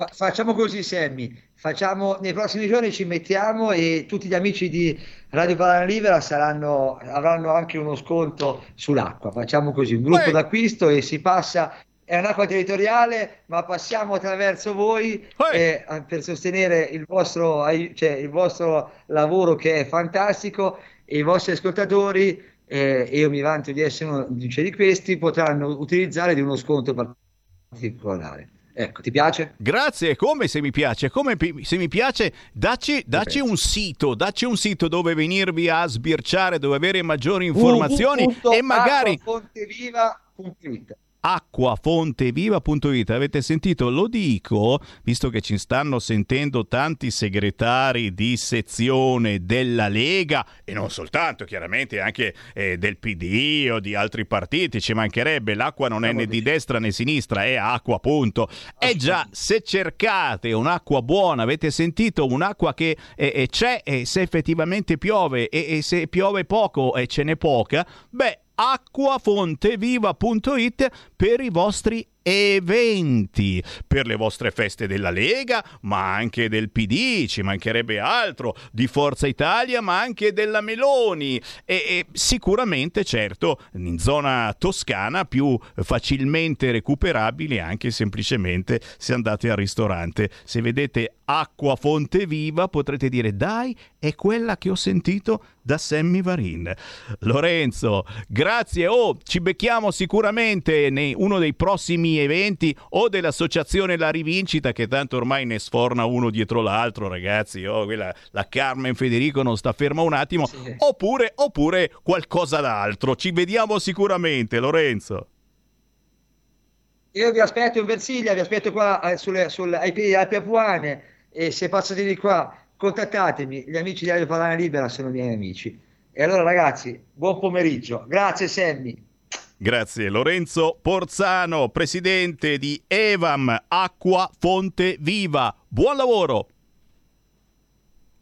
Fa- facciamo così, Sammy. Facciamo, nei prossimi giorni ci mettiamo e tutti gli amici di Radio Padana Libera saranno, avranno anche uno sconto sull'acqua. Facciamo così, un gruppo d'acquisto e si passa. È un'acqua territoriale, ma passiamo attraverso voi eh, per sostenere il vostro, cioè, il vostro lavoro che è fantastico e i vostri ascoltatori, eh, e io mi vanto di essere uno di di questi, potranno utilizzare di uno sconto particolare. Ecco, ti piace? Grazie, come se mi piace, come se mi piace, dacci, dacci un sito, dacci un sito dove venirvi a sbirciare, dove avere maggiori informazioni e magari www.acquafonteviva.it acquafonteviva.it. Avete sentito? Lo dico visto che ci stanno sentendo tanti segretari di sezione della Lega e non soltanto, chiaramente anche eh, del PD o di altri partiti. Ci mancherebbe, l'acqua non è né di destra né sinistra, è acqua, punto. E già, se cercate un'acqua buona, avete sentito un'acqua che eh, eh, c'è e se effettivamente piove e, e se piove poco e ce n'è poca, beh, acquafonteviva.it per i vostri eventi per le vostre feste della Lega, ma anche del PD, ci mancherebbe altro, di Forza Italia, ma anche della Meloni e, e sicuramente, certo, in zona toscana più facilmente recuperabili anche semplicemente se andate al ristorante. Se vedete acqua fonte viva potrete dire dai, è quella che ho sentito da Sammy Varin. Lorenzo, grazie. Oh, ci becchiamo sicuramente in uno dei prossimi eventi o dell'associazione La Rivincita che tanto ormai ne sforna uno dietro l'altro, ragazzi. Oh, quella, la Carmen Federico non sta ferma un attimo. Sì. Oppure, oppure qualcosa d'altro. Ci vediamo sicuramente, Lorenzo. Io vi aspetto in Versilia, vi aspetto qua eh, sulle, sul, ai piedi della Piapuane e se passate di qua contattatemi, gli amici di Radio Padana Libera sono miei amici. E allora ragazzi, buon pomeriggio. Grazie Sammy. Grazie Lorenzo Porzano, presidente di Evam Acqua Fonte Viva. Buon lavoro.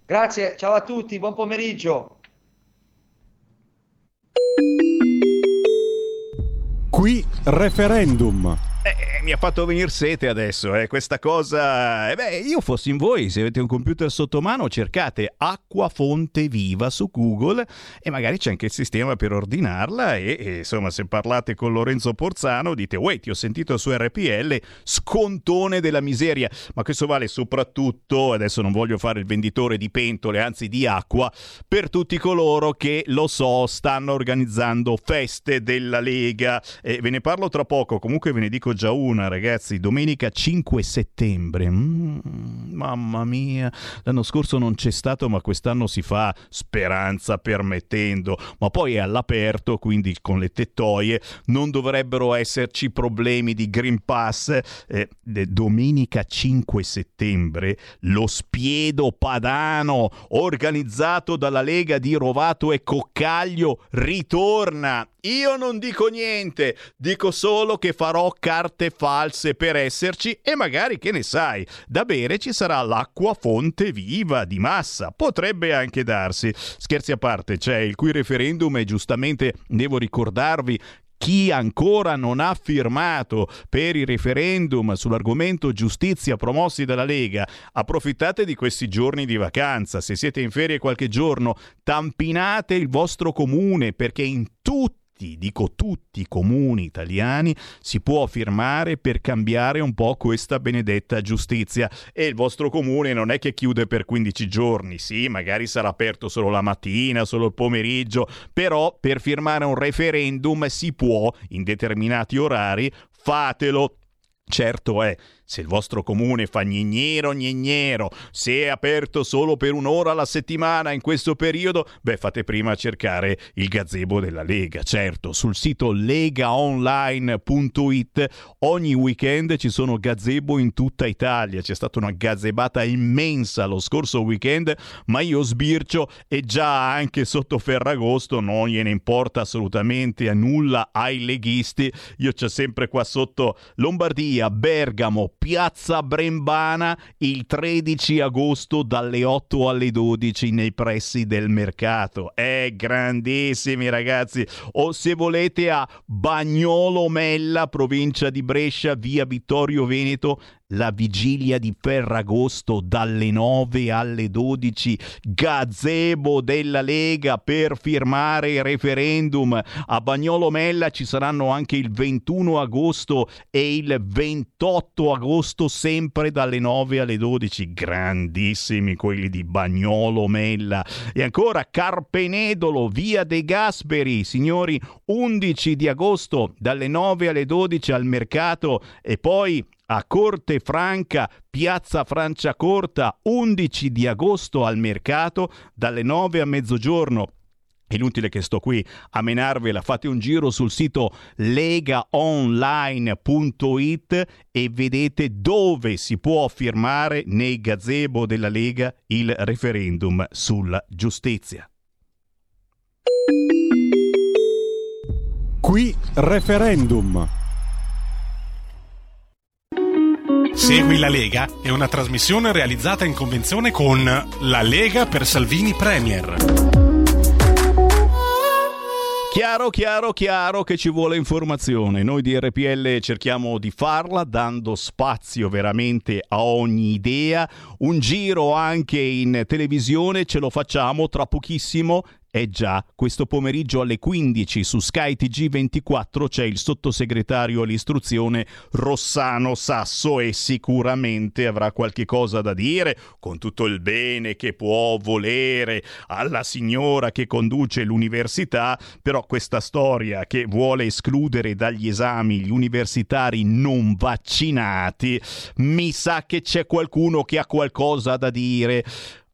Grazie, ciao a tutti, buon pomeriggio. Qui referendum. Eh, mi ha fatto venire sete adesso, eh, questa cosa. Eh, beh, io fossi in voi, se avete un computer sotto mano, cercate acqua fonte viva su Google e magari c'è anche il sistema per ordinarla. E, e, insomma, se parlate con Lorenzo Porzano, dite: Wait, ti ho sentito su RPL, scontone della miseria. Ma questo vale soprattutto, adesso non voglio fare il venditore di pentole, anzi di acqua, per tutti coloro che lo so, stanno organizzando feste della Lega. E ve ne parlo tra poco, comunque ve ne dico già una, ragazzi. Domenica 5 settembre. Mm, mamma mia, l'anno scorso non c'è stato, ma quest'anno si fa speranza permettendo. Ma poi è all'aperto, quindi con le tettoie non dovrebbero esserci problemi di Green Pass. Eh, domenica 5 settembre lo spiedo padano organizzato dalla Lega di Rovato e Coccaglio ritorna. Io non dico niente, dico solo che farò carte false per esserci e magari, che ne sai, da bere ci sarà l'acqua fonte viva di massa. Potrebbe anche darsi. Scherzi a parte, c'è il cui referendum e giustamente devo ricordarvi chi ancora non ha firmato per i referendum sull'argomento giustizia promossi dalla Lega, approfittate di questi giorni di vacanza. Se siete in ferie qualche giorno, tampinate il vostro comune perché in tutti dico tutti i comuni italiani, si può firmare per cambiare un po' questa benedetta giustizia. E il vostro comune non è che chiude per 15 giorni, sì, magari sarà aperto solo la mattina, solo il pomeriggio, però per firmare un referendum si può, in determinati orari, fatelo. Certo è, se il vostro comune fa gnignero gnignero, se è aperto solo per un'ora alla settimana in questo periodo, beh fate prima a cercare il gazebo della Lega. Certo, sul sito legaonline.it ogni weekend ci sono gazebo in tutta Italia. C'è stata una gazebata immensa lo scorso weekend, ma io sbircio e già anche sotto Ferragosto non gliene importa assolutamente a nulla ai leghisti. Io c'ho sempre qua sotto Lombardia, Bergamo, Piazza Brembana il 13 agosto dalle 8 alle 12 nei pressi del mercato. È grandissimi ragazzi. O se volete a Bagnolo Mella, provincia di Brescia, via Vittorio Veneto, la vigilia di Ferragosto dalle 9 alle 12, gazebo della Lega per firmare il referendum. A Bagnolo Mella ci saranno anche il 21 agosto e il 28 agosto sempre dalle 9 alle 12. Grandissimi quelli di Bagnolo Mella. E ancora Carpenedolo, via De Gasperi, signori, 11 di agosto dalle 9 alle 12 al mercato e poi a Corte Franca, Piazza Franciacorta, 11 di agosto al mercato, dalle 9 a mezzogiorno inutile che sto qui a menarvela, fate un giro sul sito legaonline.it e vedete dove si può firmare nei gazebo della Lega il referendum sulla giustizia. Qui referendum. Segui la Lega è una trasmissione realizzata in convenzione con La Lega per Salvini Premier. Chiaro, chiaro, chiaro che ci vuole informazione. Noi di RPL cerchiamo di farla dando spazio veramente a ogni idea. Un giro anche in televisione ce lo facciamo tra pochissimo. Eh già, questo pomeriggio alle 15 su Sky TG24 c'è il sottosegretario all'istruzione Rossano Sasso e sicuramente avrà qualche cosa da dire con tutto il bene che può volere alla signora che conduce l'università, però questa storia che vuole escludere dagli esami gli universitari non vaccinati, mi sa che c'è qualcuno che ha qualcosa da dire.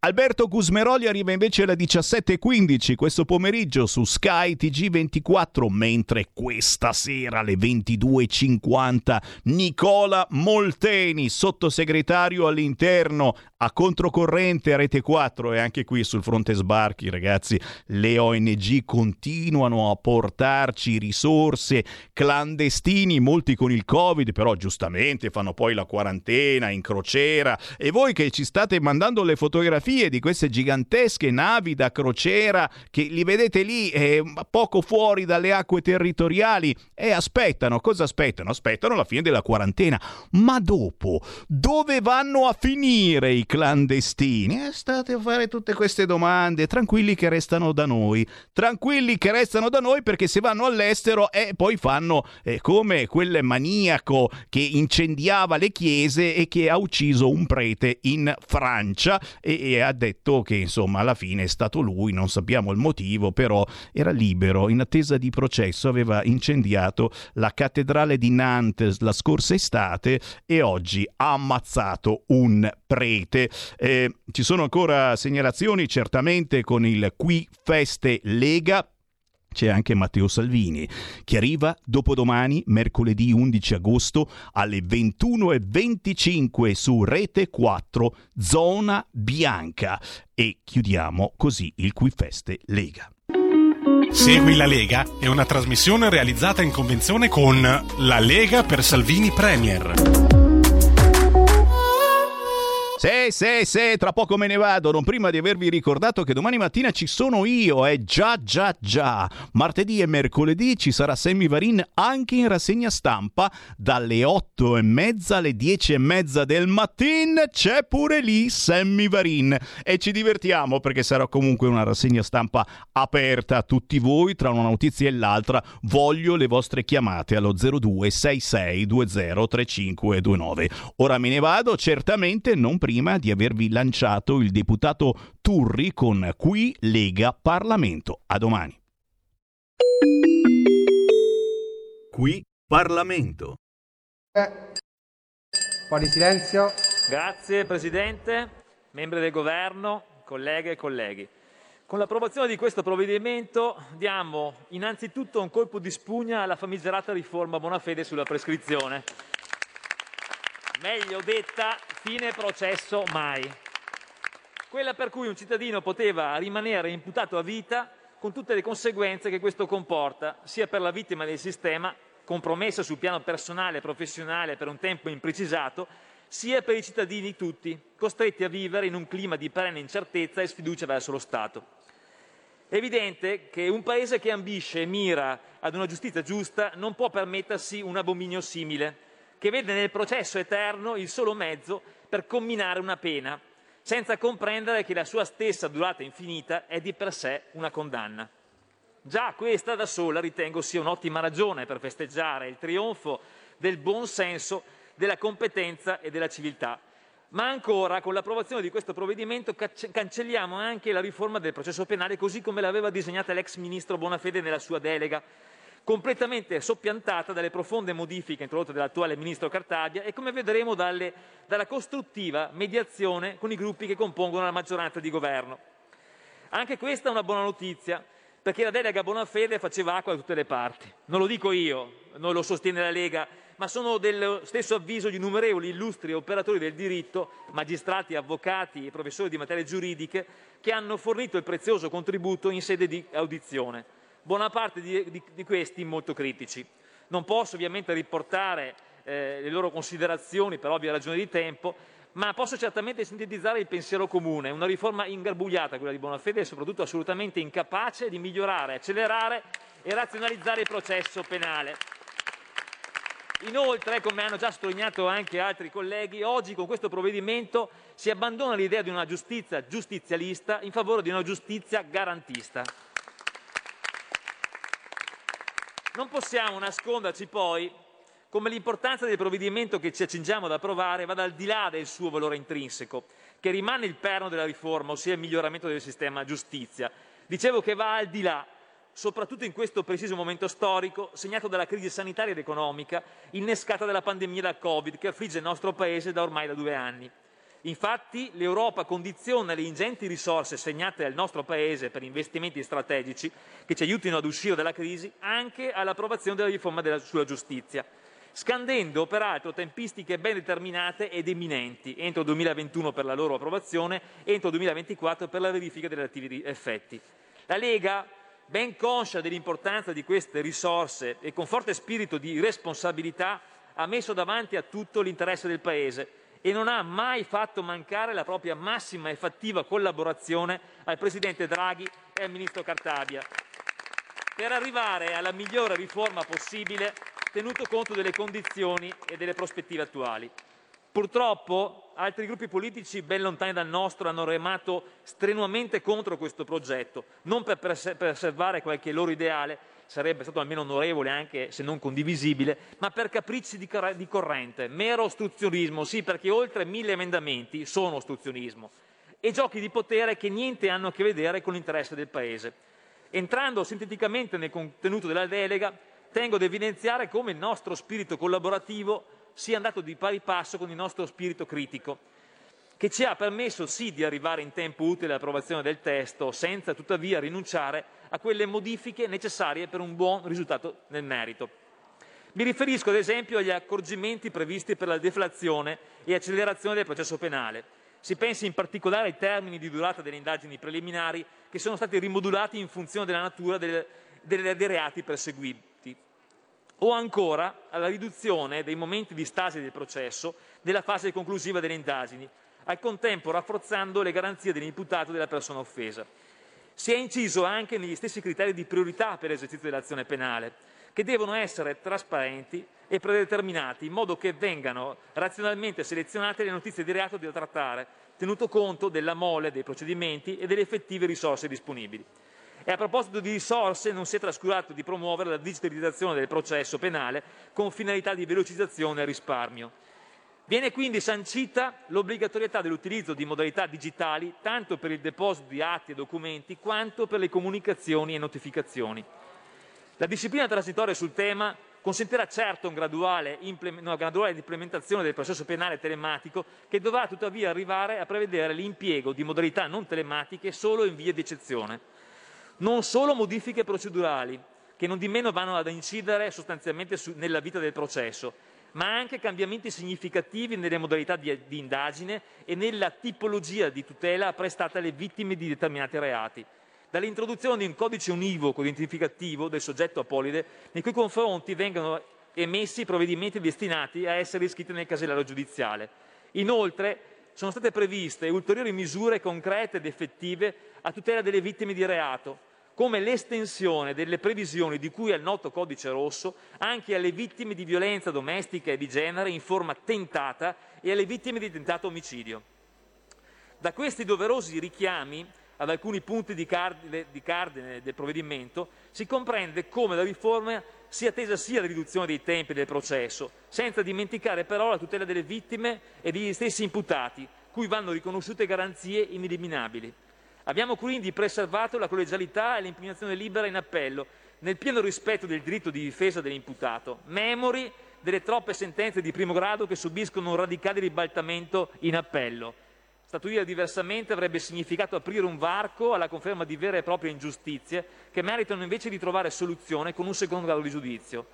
Alberto Gusmeroli arriva invece alle 17.15 questo pomeriggio su Sky TG24, mentre questa sera alle 22.50 Nicola Molteni, sottosegretario all'interno a controcorrente a Rete 4 e anche qui sul fronte sbarchi ragazzi le ONG continuano a portarci risorse clandestini, molti con il Covid, però giustamente fanno poi la quarantena in crociera. E voi che ci state mandando le fotografie di queste gigantesche navi da crociera che li vedete lì eh, poco fuori dalle acque territoriali e aspettano, cosa aspettano? Aspettano la fine della quarantena. Ma dopo, dove vanno a finire i clandestini? Eh, state a fare tutte queste domande, tranquilli che restano da noi, tranquilli che restano da noi perché se vanno all'estero e eh, poi fanno eh, come quel maniaco che incendiava le chiese e che ha ucciso un prete in Francia e, e ha detto che insomma alla fine è stato lui, non sappiamo il motivo, però era libero, in attesa di processo, aveva incendiato la cattedrale di Nantes la scorsa estate e oggi ha ammazzato un prete. Eh, ci sono ancora segnalazioni certamente con il Qui Feste Lega c'è anche Matteo Salvini, che arriva dopodomani, mercoledì 11 agosto, alle 21.25 su Rete 4, Zona Bianca. E chiudiamo così il Qui Feste Lega. Segui la Lega è una trasmissione realizzata in convenzione con La Lega per Salvini Premier. Sì, sì, sì, tra poco me ne vado, non prima di avervi ricordato che domani mattina ci sono io, eh già, già, già. Martedì e mercoledì ci sarà Sammy Varin anche in rassegna stampa dalle 8 e mezza alle 10 e mezza del mattino, c'è pure lì Sammy Varin e ci divertiamo perché sarà comunque una rassegna stampa aperta a tutti voi tra una notizia e l'altra. Voglio le vostre chiamate allo 0266203529. Ora me ne vado, certamente non prima di avervi lanciato il deputato Turri con Qui Lega Parlamento. A domani. Qui Parlamento. Un po' di silenzio. Grazie Presidente, membri del Governo, colleghe e colleghi. Con l'approvazione di questo provvedimento diamo innanzitutto un colpo di spugna alla famigerata riforma Bonafede sulla prescrizione. Meglio detta, fine processo mai. Quella per cui un cittadino poteva rimanere imputato a vita con tutte le conseguenze che questo comporta, sia per la vittima del sistema, compromessa sul piano personale e professionale per un tempo imprecisato, sia per i cittadini tutti, costretti a vivere in un clima di perenne incertezza e sfiducia verso lo Stato. È evidente che un Paese che ambisce e mira ad una giustizia giusta non può permettersi un abominio simile, che vede nel processo eterno il solo mezzo per comminare una pena, senza comprendere che la sua stessa durata infinita è di per sé una condanna. Già questa da sola ritengo sia un'ottima ragione per festeggiare il trionfo del buon senso, della competenza e della civiltà. Ma ancora, con l'approvazione di questo provvedimento, cancelliamo anche la riforma del processo penale così come l'aveva disegnata l'ex ministro Bonafede nella sua delega, completamente soppiantata dalle profonde modifiche introdotte dall'attuale ministro Cartabia e come vedremo dalle, dalla costruttiva mediazione con i gruppi che compongono la maggioranza di governo. Anche questa è una buona notizia, perché la delega Bonafede faceva acqua da tutte le parti. Non lo dico io, non lo sostiene la Lega, ma sono dello stesso avviso di innumerevoli illustri operatori del diritto, magistrati, avvocati e professori di materie giuridiche, che hanno fornito il prezioso contributo in sede di audizione. Buona parte di, di- di questi molto critici. Non posso ovviamente riportare eh, le loro considerazioni per ovvie ragioni di tempo, ma posso certamente sintetizzare il pensiero comune. Una riforma ingarbugliata, quella di Bonafede, e soprattutto assolutamente incapace di migliorare, accelerare e razionalizzare il processo penale. Inoltre, come hanno già sottolineato anche altri colleghi, oggi con questo provvedimento si abbandona l'idea di una giustizia giustizialista in favore di una giustizia garantista. Non possiamo nasconderci poi come l'importanza del provvedimento che ci accingiamo ad approvare vada al di là del suo valore intrinseco, che rimane il perno della riforma, ossia il miglioramento del sistema giustizia. Dicevo che va al di là, soprattutto in questo preciso momento storico, segnato dalla crisi sanitaria ed economica innescata dalla pandemia da Covid che affligge il nostro Paese da ormai da due anni. Infatti l'Europa condiziona le ingenti risorse assegnate al nostro Paese per investimenti strategici che ci aiutino ad uscire dalla crisi anche all'approvazione della riforma della, sulla giustizia, scandendo peraltro tempistiche ben determinate ed eminenti, entro 2021 per la loro approvazione, entro 2024 per la verifica dei relativi effetti. La Lega, ben conscia dell'importanza di queste risorse e con forte spirito di responsabilità, ha messo davanti a tutto l'interesse del Paese e non ha mai fatto mancare la propria massima e fattiva collaborazione al Presidente Draghi e al Ministro Cartabia per arrivare alla migliore riforma possibile tenuto conto delle condizioni e delle prospettive attuali. Purtroppo altri gruppi politici ben lontani dal nostro hanno remato strenuamente contro questo progetto, non per preservare qualche loro ideale, sarebbe stato almeno onorevole anche se non condivisibile, ma per capricci di, car- di corrente, mero ostruzionismo, sì perché oltre mille emendamenti sono ostruzionismo, e giochi di potere che niente hanno a che vedere con l'interesse del Paese. Entrando sinteticamente nel contenuto della delega, tengo ad evidenziare come il nostro spirito collaborativo sia andato di pari passo con il nostro spirito critico, che ci ha permesso sì di arrivare in tempo utile all'approvazione del testo, senza tuttavia rinunciare a quelle modifiche necessarie per un buon risultato nel merito. Mi riferisco ad esempio agli accorgimenti previsti per la deflazione e accelerazione del processo penale. Si pensi in particolare ai termini di durata delle indagini preliminari che sono stati rimodulati in funzione della natura del- delle- dei reati perseguiti o ancora alla riduzione dei momenti di stasi del processo della fase conclusiva delle indagini, al contempo rafforzando le garanzie dell'imputato e della persona offesa. Si è inciso anche negli stessi criteri di priorità per l'esercizio dell'azione penale, che devono essere trasparenti e predeterminati in modo che vengano razionalmente selezionate le notizie di reato da trattare, tenuto conto della mole dei procedimenti e delle effettive risorse disponibili. E a proposito di risorse, non si è trascurato di promuovere la digitalizzazione del processo penale con finalità di velocizzazione e risparmio. Viene quindi sancita l'obbligatorietà dell'utilizzo di modalità digitali tanto per il deposito di atti e documenti quanto per le comunicazioni e notificazioni. La disciplina transitoria sul tema consentirà certo una graduale implementazione del processo penale telematico che dovrà tuttavia arrivare a prevedere l'impiego di modalità non telematiche solo in via di eccezione. Non solo modifiche procedurali, che non di meno vanno ad incidere sostanzialmente nella vita del processo, ma anche cambiamenti significativi nelle modalità di, di indagine e nella tipologia di tutela prestata alle vittime di determinati reati. Dall'introduzione di un codice univoco identificativo del soggetto apolide, nei cui confronti vengono emessi provvedimenti destinati a essere iscritti nel casellario giudiziale. Inoltre, sono state previste ulteriori misure concrete ed effettive a tutela delle vittime di reato, come l'estensione delle previsioni di cui al noto codice rosso anche alle vittime di violenza domestica e di genere in forma tentata e alle vittime di tentato omicidio. Da questi doverosi richiami ad alcuni punti di cardine, di cardine del provvedimento si comprende come la riforma sia tesa sia alla riduzione dei tempi del processo, senza dimenticare però la tutela delle vittime e degli stessi imputati, cui vanno riconosciute garanzie ineliminabili. Abbiamo quindi preservato la collegialità e l'impugnazione libera in appello, nel pieno rispetto del diritto di difesa dell'imputato, memori delle troppe sentenze di primo grado che subiscono un radicale ribaltamento in appello. Statuire diversamente avrebbe significato aprire un varco alla conferma di vere e proprie ingiustizie che meritano invece di trovare soluzione con un secondo grado di giudizio.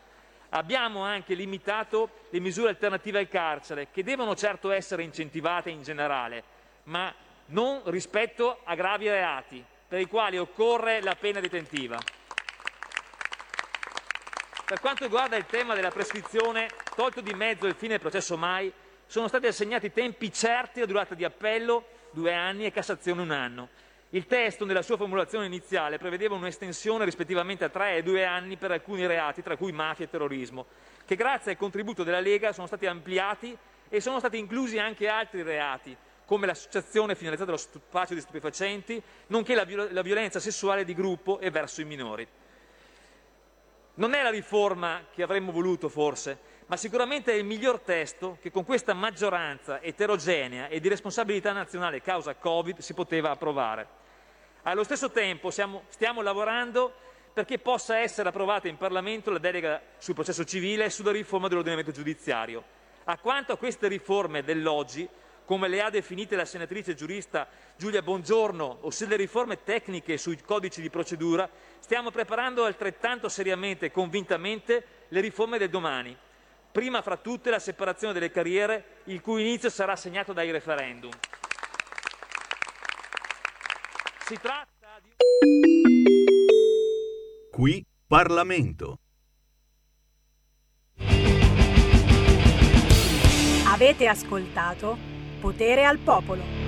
Abbiamo anche limitato le misure alternative al carcere, che devono certo essere incentivate in generale, ma non rispetto a gravi reati, per i quali occorre la pena detentiva. Per quanto riguarda il tema della prescrizione, tolto di mezzo il fine del processo mai, sono stati assegnati tempi certi alla durata di appello, due anni, e Cassazione un anno. Il testo, nella sua formulazione iniziale, prevedeva un'estensione rispettivamente a tre e due anni per alcuni reati, tra cui mafia e terrorismo, che grazie al contributo della Lega sono stati ampliati e sono stati inclusi anche altri reati, come l'associazione finalizzata allo spaccio di stupefacenti, nonché la, viol- la violenza sessuale di gruppo e verso i minori. Non è la riforma che avremmo voluto forse, ma sicuramente è il miglior testo che con questa maggioranza eterogenea e di responsabilità nazionale causa Covid si poteva approvare. Allo stesso tempo siamo- stiamo lavorando perché possa essere approvata in Parlamento la delega sul processo civile e sulla riforma dell'ordinamento giudiziario. A quanto a queste riforme dell'oggi, come le ha definite la senatrice giurista Giulia Bongiorno, ossia le riforme tecniche sui codici di procedura, stiamo preparando altrettanto seriamente e convintamente le riforme del domani. Prima fra tutte la separazione delle carriere, il cui inizio sarà segnato dai referendum. Si tratta di... Qui Parlamento. Avete ascoltato Potere al Popolo.